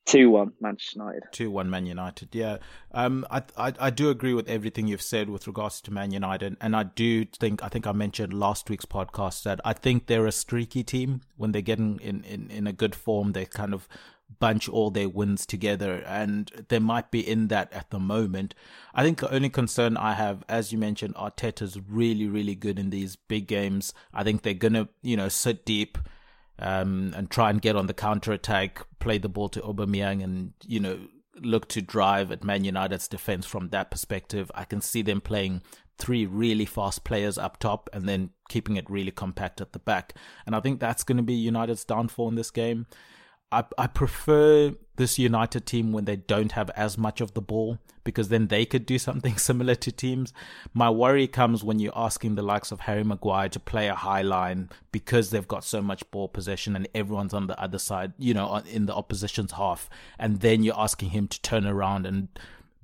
two one Manchester United. Two one Man United. Yeah, um, I, I I do agree with everything you've said with regards to Man United, and I do think I think I mentioned last week's podcast that I think they're a streaky team when they're getting in in in a good form. They kind of bunch all their wins together and they might be in that at the moment. I think the only concern I have, as you mentioned, Arteta's really, really good in these big games. I think they're gonna, you know, sit deep um, and try and get on the counter attack, play the ball to Aubameyang and, you know, look to drive at Man United's defense from that perspective. I can see them playing three really fast players up top and then keeping it really compact at the back. And I think that's going to be United's downfall in this game. I, I prefer this United team when they don't have as much of the ball because then they could do something similar to teams. My worry comes when you're asking the likes of Harry Maguire to play a high line because they've got so much ball possession and everyone's on the other side, you know, in the opposition's half. And then you're asking him to turn around and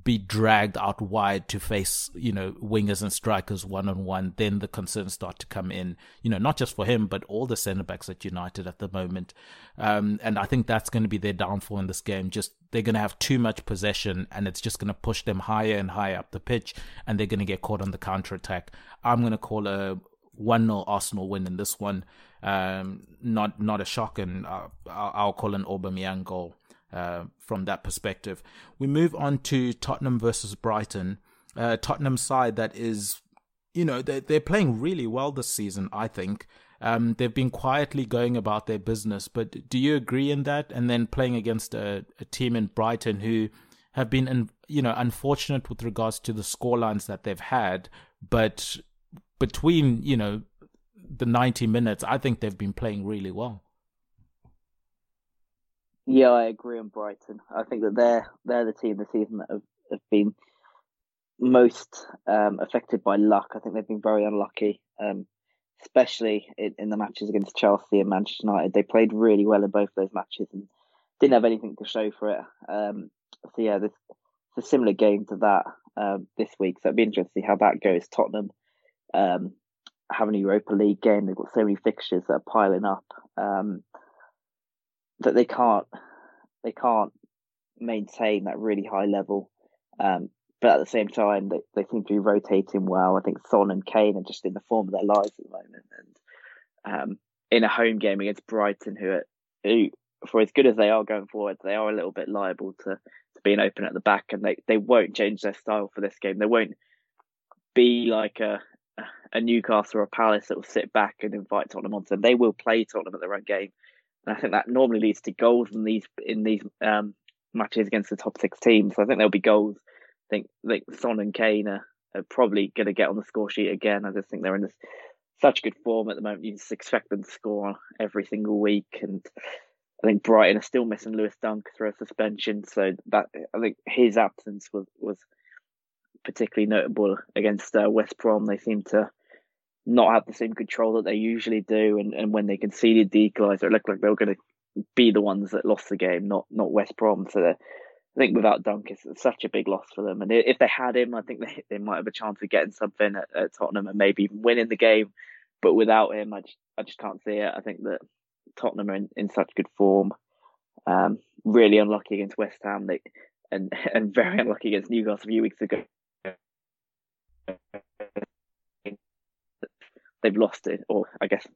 be dragged out wide to face, you know, wingers and strikers one on one, then the concerns start to come in, you know, not just for him, but all the centre backs at United at the moment. Um, and I think that's going to be their downfall in this game. Just they're going to have too much possession and it's just going to push them higher and higher up the pitch and they're going to get caught on the counter attack. I'm going to call a 1 0 Arsenal win in this one. Um, not not a shock, and uh, I'll call an Aubameyang goal. Uh, from that perspective. We move on to Tottenham versus Brighton. Uh, Tottenham side that is, you know, they're, they're playing really well this season, I think. Um, they've been quietly going about their business, but do you agree in that? And then playing against a, a team in Brighton who have been, you know, unfortunate with regards to the scorelines that they've had, but between, you know, the 90 minutes, I think they've been playing really well. Yeah, I agree on Brighton. I think that they're they're the team this season that have, have been most um, affected by luck. I think they've been very unlucky, um, especially in, in, the matches against Chelsea and Manchester United. They played really well in both those matches and didn't have anything to show for it. Um, so yeah, this, it's a similar game to that um, this week. So it'd be interesting to see how that goes. Tottenham um, having a Europa League game. They've got so many fixtures that are piling up. That they can't they can't maintain that really high level. Um, but at the same time, they, they seem to be rotating well. I think Son and Kane are just in the form of their lives at the moment. And um, in a home game against Brighton, who, are, who, for as good as they are going forward, they are a little bit liable to, to being open at the back, and they, they won't change their style for this game. They won't be like a a Newcastle or a Palace that will sit back and invite Tottenham them. They will play Tottenham at their own game. And I think that normally leads to goals in these in these um, matches against the top six teams. So I think there'll be goals. I think like Son and Kane are, are probably going to get on the score sheet again. I just think they're in this, such good form at the moment. You just expect them to score every single week, and I think Brighton are still missing Lewis Dunk through a suspension, so that I think his absence was was particularly notable against uh, West Brom. They seem to not have the same control that they usually do, and, and when they conceded the equaliser, it looked like they were going to be the ones that lost the game, not not West Brom. So I think without Dunk, it's such a big loss for them. And if they had him, I think they, they might have a chance of getting something at, at Tottenham and maybe even winning the game. But without him, I just, I just can't see it. I think that Tottenham are in, in such good form. Um, really unlucky against West Ham, they, and and very unlucky against Newcastle a few weeks ago. They've lost it, or I guess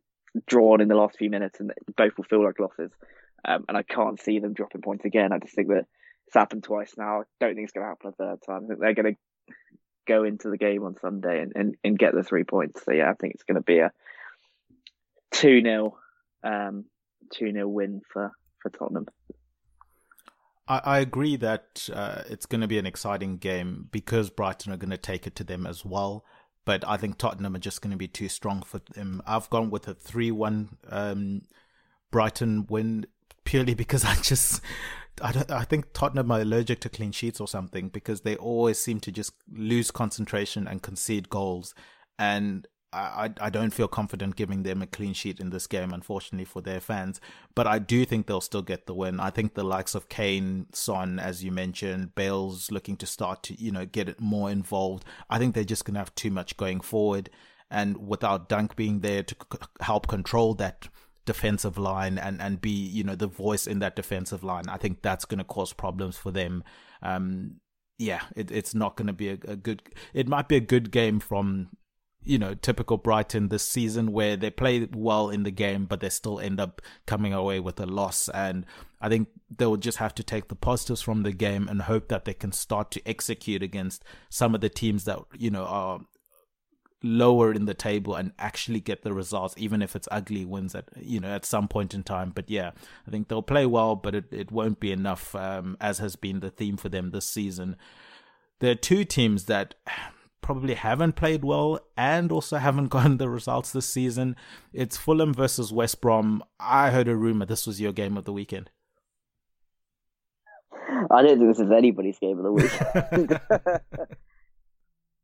drawn in the last few minutes, and both will feel like losses. Um, and I can't see them dropping points again. I just think that it's happened twice now. I don't think it's going to happen a third time. I think they're going to go into the game on Sunday and, and, and get the three points. So yeah, I think it's going to be a two 0 um, two 0 win for for Tottenham. I, I agree that uh, it's going to be an exciting game because Brighton are going to take it to them as well. But I think Tottenham are just going to be too strong for them. I've gone with a three-one um, Brighton win purely because I just I don't I think Tottenham are allergic to clean sheets or something because they always seem to just lose concentration and concede goals and I, I don't feel confident giving them a clean sheet in this game, unfortunately for their fans. But I do think they'll still get the win. I think the likes of Kane, Son, as you mentioned, Bale's looking to start to you know get it more involved. I think they're just gonna have too much going forward, and without Dunk being there to c- help control that defensive line and and be you know the voice in that defensive line, I think that's gonna cause problems for them. Um, yeah, it, it's not going to be a, a, good. It might be a good game from you know, typical Brighton this season where they play well in the game, but they still end up coming away with a loss. And I think they'll just have to take the positives from the game and hope that they can start to execute against some of the teams that, you know, are lower in the table and actually get the results, even if it's ugly wins at, you know, at some point in time. But yeah, I think they'll play well, but it, it won't be enough, um, as has been the theme for them this season. There are two teams that probably haven't played well and also haven't gotten the results this season. It's Fulham versus West Brom. I heard a rumor this was your game of the weekend. I don't think this is anybody's game of the weekend.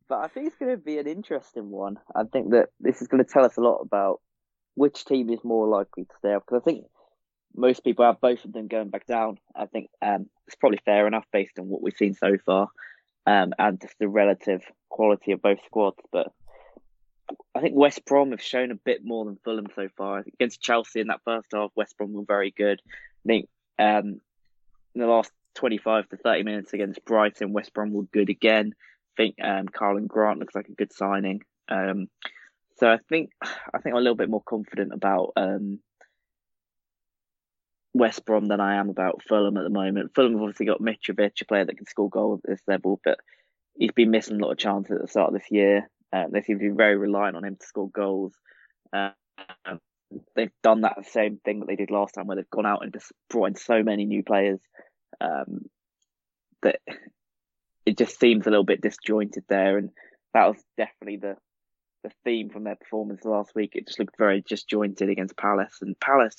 but I think it's going to be an interesting one. I think that this is going to tell us a lot about which team is more likely to stay up. Because I think most people have both of them going back down. I think um, it's probably fair enough based on what we've seen so far um, and just the relative quality of both squads. But I think West Brom have shown a bit more than Fulham so far. Against Chelsea in that first half, West Brom were very good. I think um, in the last 25 to 30 minutes against Brighton, West Brom were good again. I think um, Karlan Grant looks like a good signing. Um, so I think I think I'm a little bit more confident about um, West Brom than I am about Fulham at the moment. Fulham have obviously got Mitrovic, a player that can score goals at this level, but he's been missing a lot of chances at the start of this year. Uh, they seem to be very reliant on him to score goals. Uh, they've done that same thing that they did last time, where they've gone out and just brought in so many new players um, that it just seems a little bit disjointed there. And that was definitely the the theme from their performance last week. It just looked very disjointed against Palace, and Palace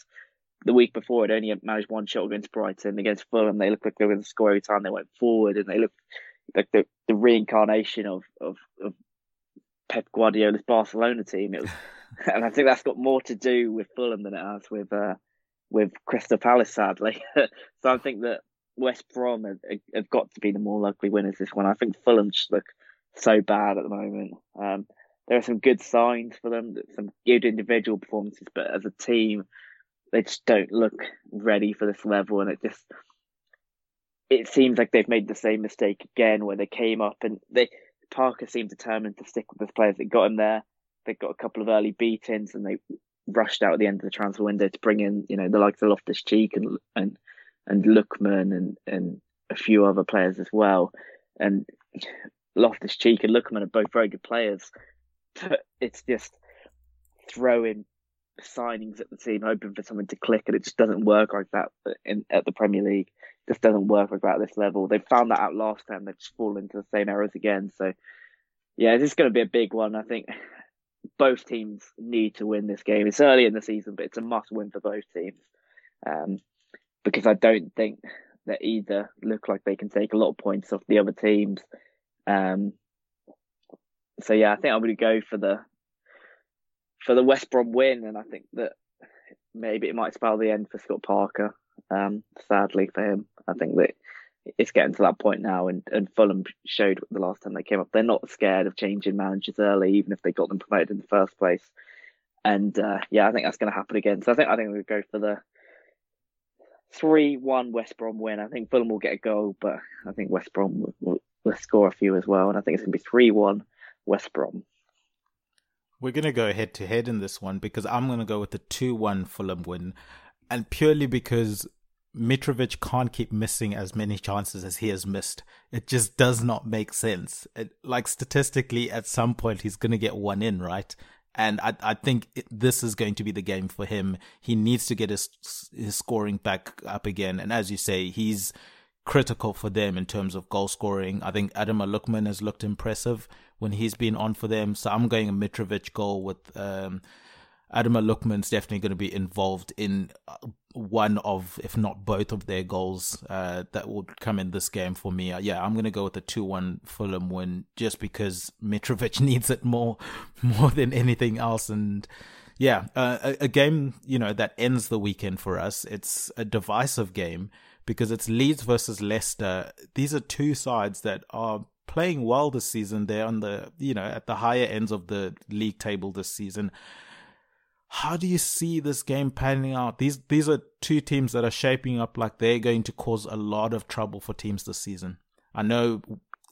the week before had only managed one shot against Brighton. Against Fulham, they looked like they were going to score every time they went forward, and they looked like the, the reincarnation of, of, of Pep Guardiola's Barcelona team. It was, and I think that's got more to do with Fulham than it has with uh, with Crystal Palace, sadly. so I think that West Brom have, have, got to be the more likely winners this one. I think Fulham just look so bad at the moment. Um, there are some good signs for them, some good individual performances, but as a team, they just don't look ready for this level, and it just it seems like they've made the same mistake again, where they came up and they Parker seemed determined to stick with the players that got him there. They got a couple of early beatings, and they rushed out at the end of the transfer window to bring in, you know, the likes of Loftus Cheek and and and Lookman and and a few other players as well. And Loftus Cheek and Lookman are both very good players, but it's just throwing signings at the team, hoping for something to click, and it just doesn't work like that in at the Premier League. It just doesn't work like that at this level. They found that out last time. They've just fallen into the same errors again. So, yeah, this is going to be a big one. I think both teams need to win this game. It's early in the season, but it's a must win for both teams. Um, because I don't think that either look like they can take a lot of points off the other teams. Um, so yeah, I think I'm going to go for the for the West Brom win, and I think that maybe it might spell the end for Scott Parker. Um, sadly for him, I think that it's getting to that point now, and, and Fulham showed the last time they came up they're not scared of changing managers early, even if they got them promoted in the first place. And uh, yeah, I think that's going to happen again. So I think I think we'll go for the three-one West Brom win. I think Fulham will get a goal, but I think West Brom will, will, will score a few as well, and I think it's going to be three-one West Brom. We're going to go head to head in this one because I'm going to go with the 2 1 Fulham win. And purely because Mitrovic can't keep missing as many chances as he has missed. It just does not make sense. It, like statistically, at some point, he's going to get one in, right? And I, I think it, this is going to be the game for him. He needs to get his, his scoring back up again. And as you say, he's critical for them in terms of goal scoring. I think Ademola Lookman has looked impressive when he's been on for them. So I'm going a Mitrovic goal with, um, Ademola Lookman's definitely going to be involved in uh, one of, if not both of their goals uh, that will come in this game for me. Yeah, I'm going to go with a 2-1 Fulham win just because Mitrovic needs it more, more than anything else. And yeah, uh, a, a game, you know, that ends the weekend for us. It's a divisive game because it's Leeds versus Leicester. These are two sides that are playing well this season. They're on the, you know, at the higher ends of the league table this season how do you see this game panning out? These these are two teams that are shaping up like they're going to cause a lot of trouble for teams this season. I know,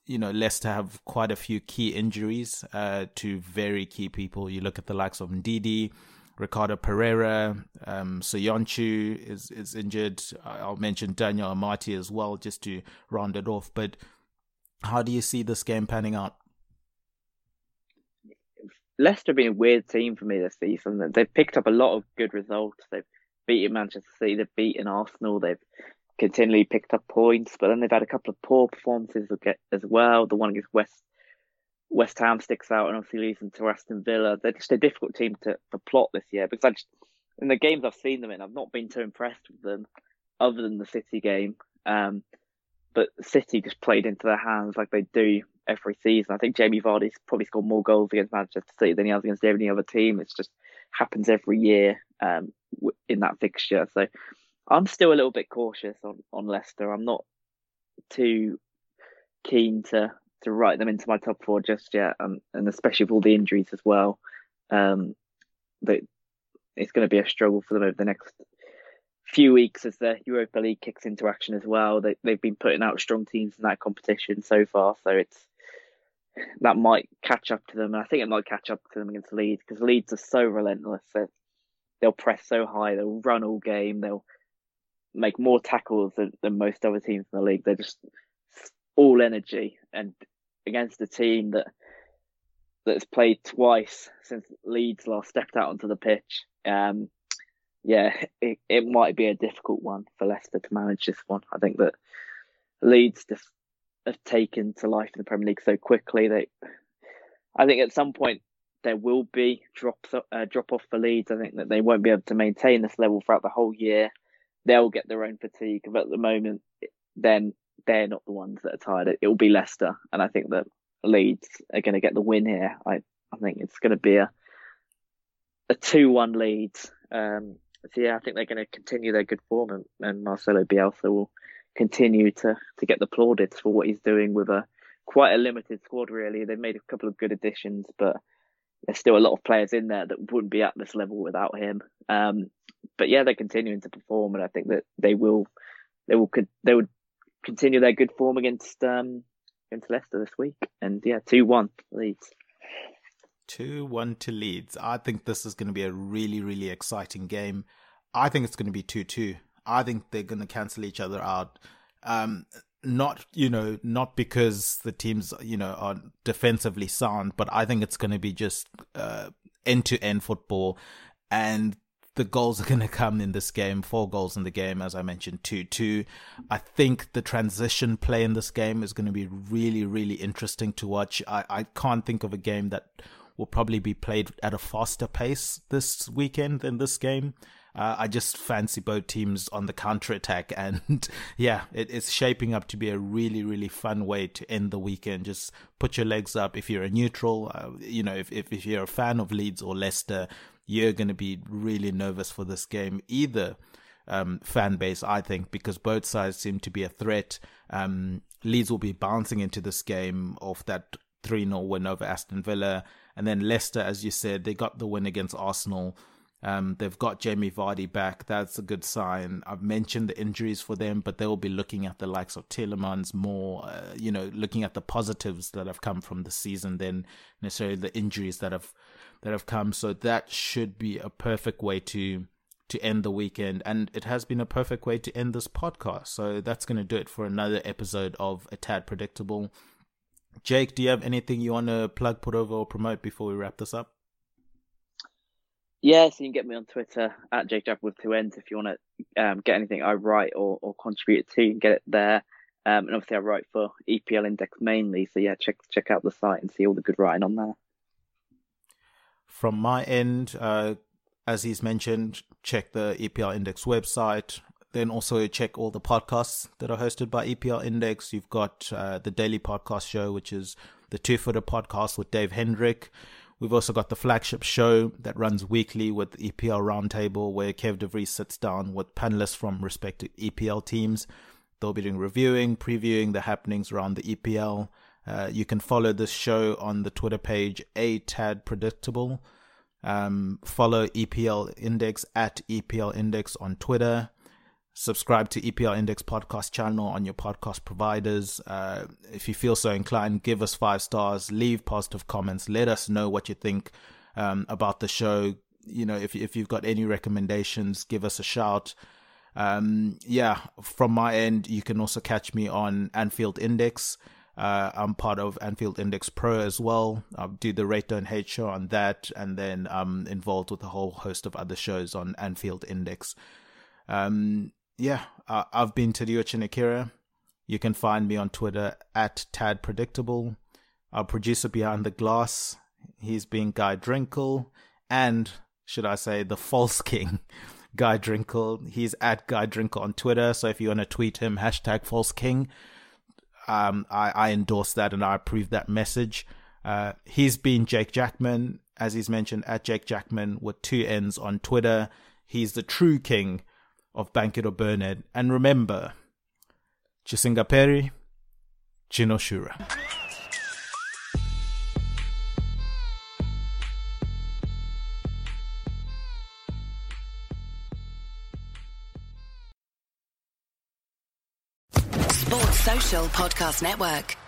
you know, Leicester have quite a few key injuries uh, to very key people. You look at the likes of Ndidi, Ricardo Pereira, um, Soyuncu is is injured. I'll mention Daniel Amartey as well, just to round it off. But how do you see this game panning out? Leicester have been a weird team for me this season. They've picked up a lot of good results. They've beaten Manchester City, they've beaten Arsenal, they've continually picked up points, but then they've had a couple of poor performances as well. The one against West West Ham sticks out and obviously losing to Aston Villa. They're just a difficult team to, to plot this year because I just, in the games I've seen them in, I've not been too impressed with them other than the City game. Um, but City just played into their hands like they do every season. I think Jamie Vardy's probably scored more goals against Manchester City than he has against any other team. It just happens every year um, in that fixture. So I'm still a little bit cautious on, on Leicester. I'm not too keen to to write them into my top four just yet, and, and especially with all the injuries as well. Um, that it's going to be a struggle for them over the next few weeks as the Europa League kicks into action as well. They they've been putting out strong teams in that competition so far, so it's that might catch up to them. And I think it might catch up to them against Leeds because Leeds are so relentless. That they'll press so high, they'll run all game, they'll make more tackles than, than most other teams in the league. They're just all energy, and against a team that that's played twice since Leeds last stepped out onto the pitch. Um, yeah, it, it might be a difficult one for Leicester to manage this one. I think that Leeds just have taken to life in the Premier League so quickly. that I think at some point there will be drops uh, drop off for Leeds. I think that they won't be able to maintain this level throughout the whole year. They'll get their own fatigue, but at the moment, then they're not the ones that are tired. It will be Leicester, and I think that Leeds are going to get the win here. I I think it's going to be a a two one lead. Um, so yeah, I think they're going to continue their good form, and, and Marcelo Bielsa will continue to to get the plaudits for what he's doing with a quite a limited squad. Really, they've made a couple of good additions, but there's still a lot of players in there that wouldn't be at this level without him. Um, but yeah, they're continuing to perform, and I think that they will they will they would continue their good form against um, against Leicester this week. And yeah, two one Leeds. 2 1 to Leeds. I think this is going to be a really, really exciting game. I think it's going to be 2 2. I think they're going to cancel each other out. Um, not you know not because the teams you know are defensively sound, but I think it's going to be just end to end football, and the goals are going to come in this game. Four goals in the game, as I mentioned, two two. I think the transition play in this game is going to be really really interesting to watch. I I can't think of a game that will probably be played at a faster pace this weekend than this game. Uh, I just fancy both teams on the counter attack, and yeah, it, it's shaping up to be a really, really fun way to end the weekend. Just put your legs up if you're a neutral. Uh, you know, if, if if you're a fan of Leeds or Leicester, you're going to be really nervous for this game. Either um, fan base, I think, because both sides seem to be a threat. Um, Leeds will be bouncing into this game off that 3 0 win over Aston Villa. And then Leicester, as you said, they got the win against Arsenal. Um, they've got Jamie Vardy back. That's a good sign. I've mentioned the injuries for them, but they will be looking at the likes of Tielemans more, uh, you know, looking at the positives that have come from the season than necessarily the injuries that have that have come. So that should be a perfect way to to end the weekend, and it has been a perfect way to end this podcast. So that's going to do it for another episode of A Tad Predictable. Jake, do you have anything you want to plug, put over, or promote before we wrap this up? Yeah, so you can get me on Twitter at Jake with two ends if you want to um, get anything I write or, or contribute to. You can get it there. Um, and obviously, I write for EPL Index mainly. So yeah, check check out the site and see all the good writing on there. From my end, uh, as he's mentioned, check the EPL Index website. Then also check all the podcasts that are hosted by EPL Index. You've got uh, the daily podcast show, which is the Two Footer podcast with Dave Hendrick. We've also got the flagship show that runs weekly with EPL Roundtable, where Kev DeVries sits down with panelists from respective EPL teams. They'll be doing reviewing, previewing the happenings around the EPL. Uh, you can follow this show on the Twitter page, A Tad Predictable. Um, follow EPL Index at EPL Index on Twitter subscribe to EPL Index podcast channel on your podcast providers. Uh, if you feel so inclined, give us five stars, leave positive comments, let us know what you think um, about the show. You know, if if you've got any recommendations, give us a shout. Um, yeah, from my end, you can also catch me on Anfield Index. Uh, I'm part of Anfield Index Pro as well. I do the Rate Don't Hate show on that, and then I'm involved with a whole host of other shows on Anfield Index. Um, yeah, uh, I've been Tadiwa Chinakira. You can find me on Twitter at Tad Predictable. Our producer behind the glass, he's been Guy Drinkle, and should I say the false king, Guy Drinkle. He's at Guy Drinkle on Twitter. So if you want to tweet him, hashtag false king, um, I, I endorse that and I approve that message. Uh, he's been Jake Jackman, as he's mentioned, at Jake Jackman with two N's on Twitter. He's the true king of Bank It or Burn It. And remember, Chisinga Chisingaperi, Chinoshura. Sports Social Podcast Network.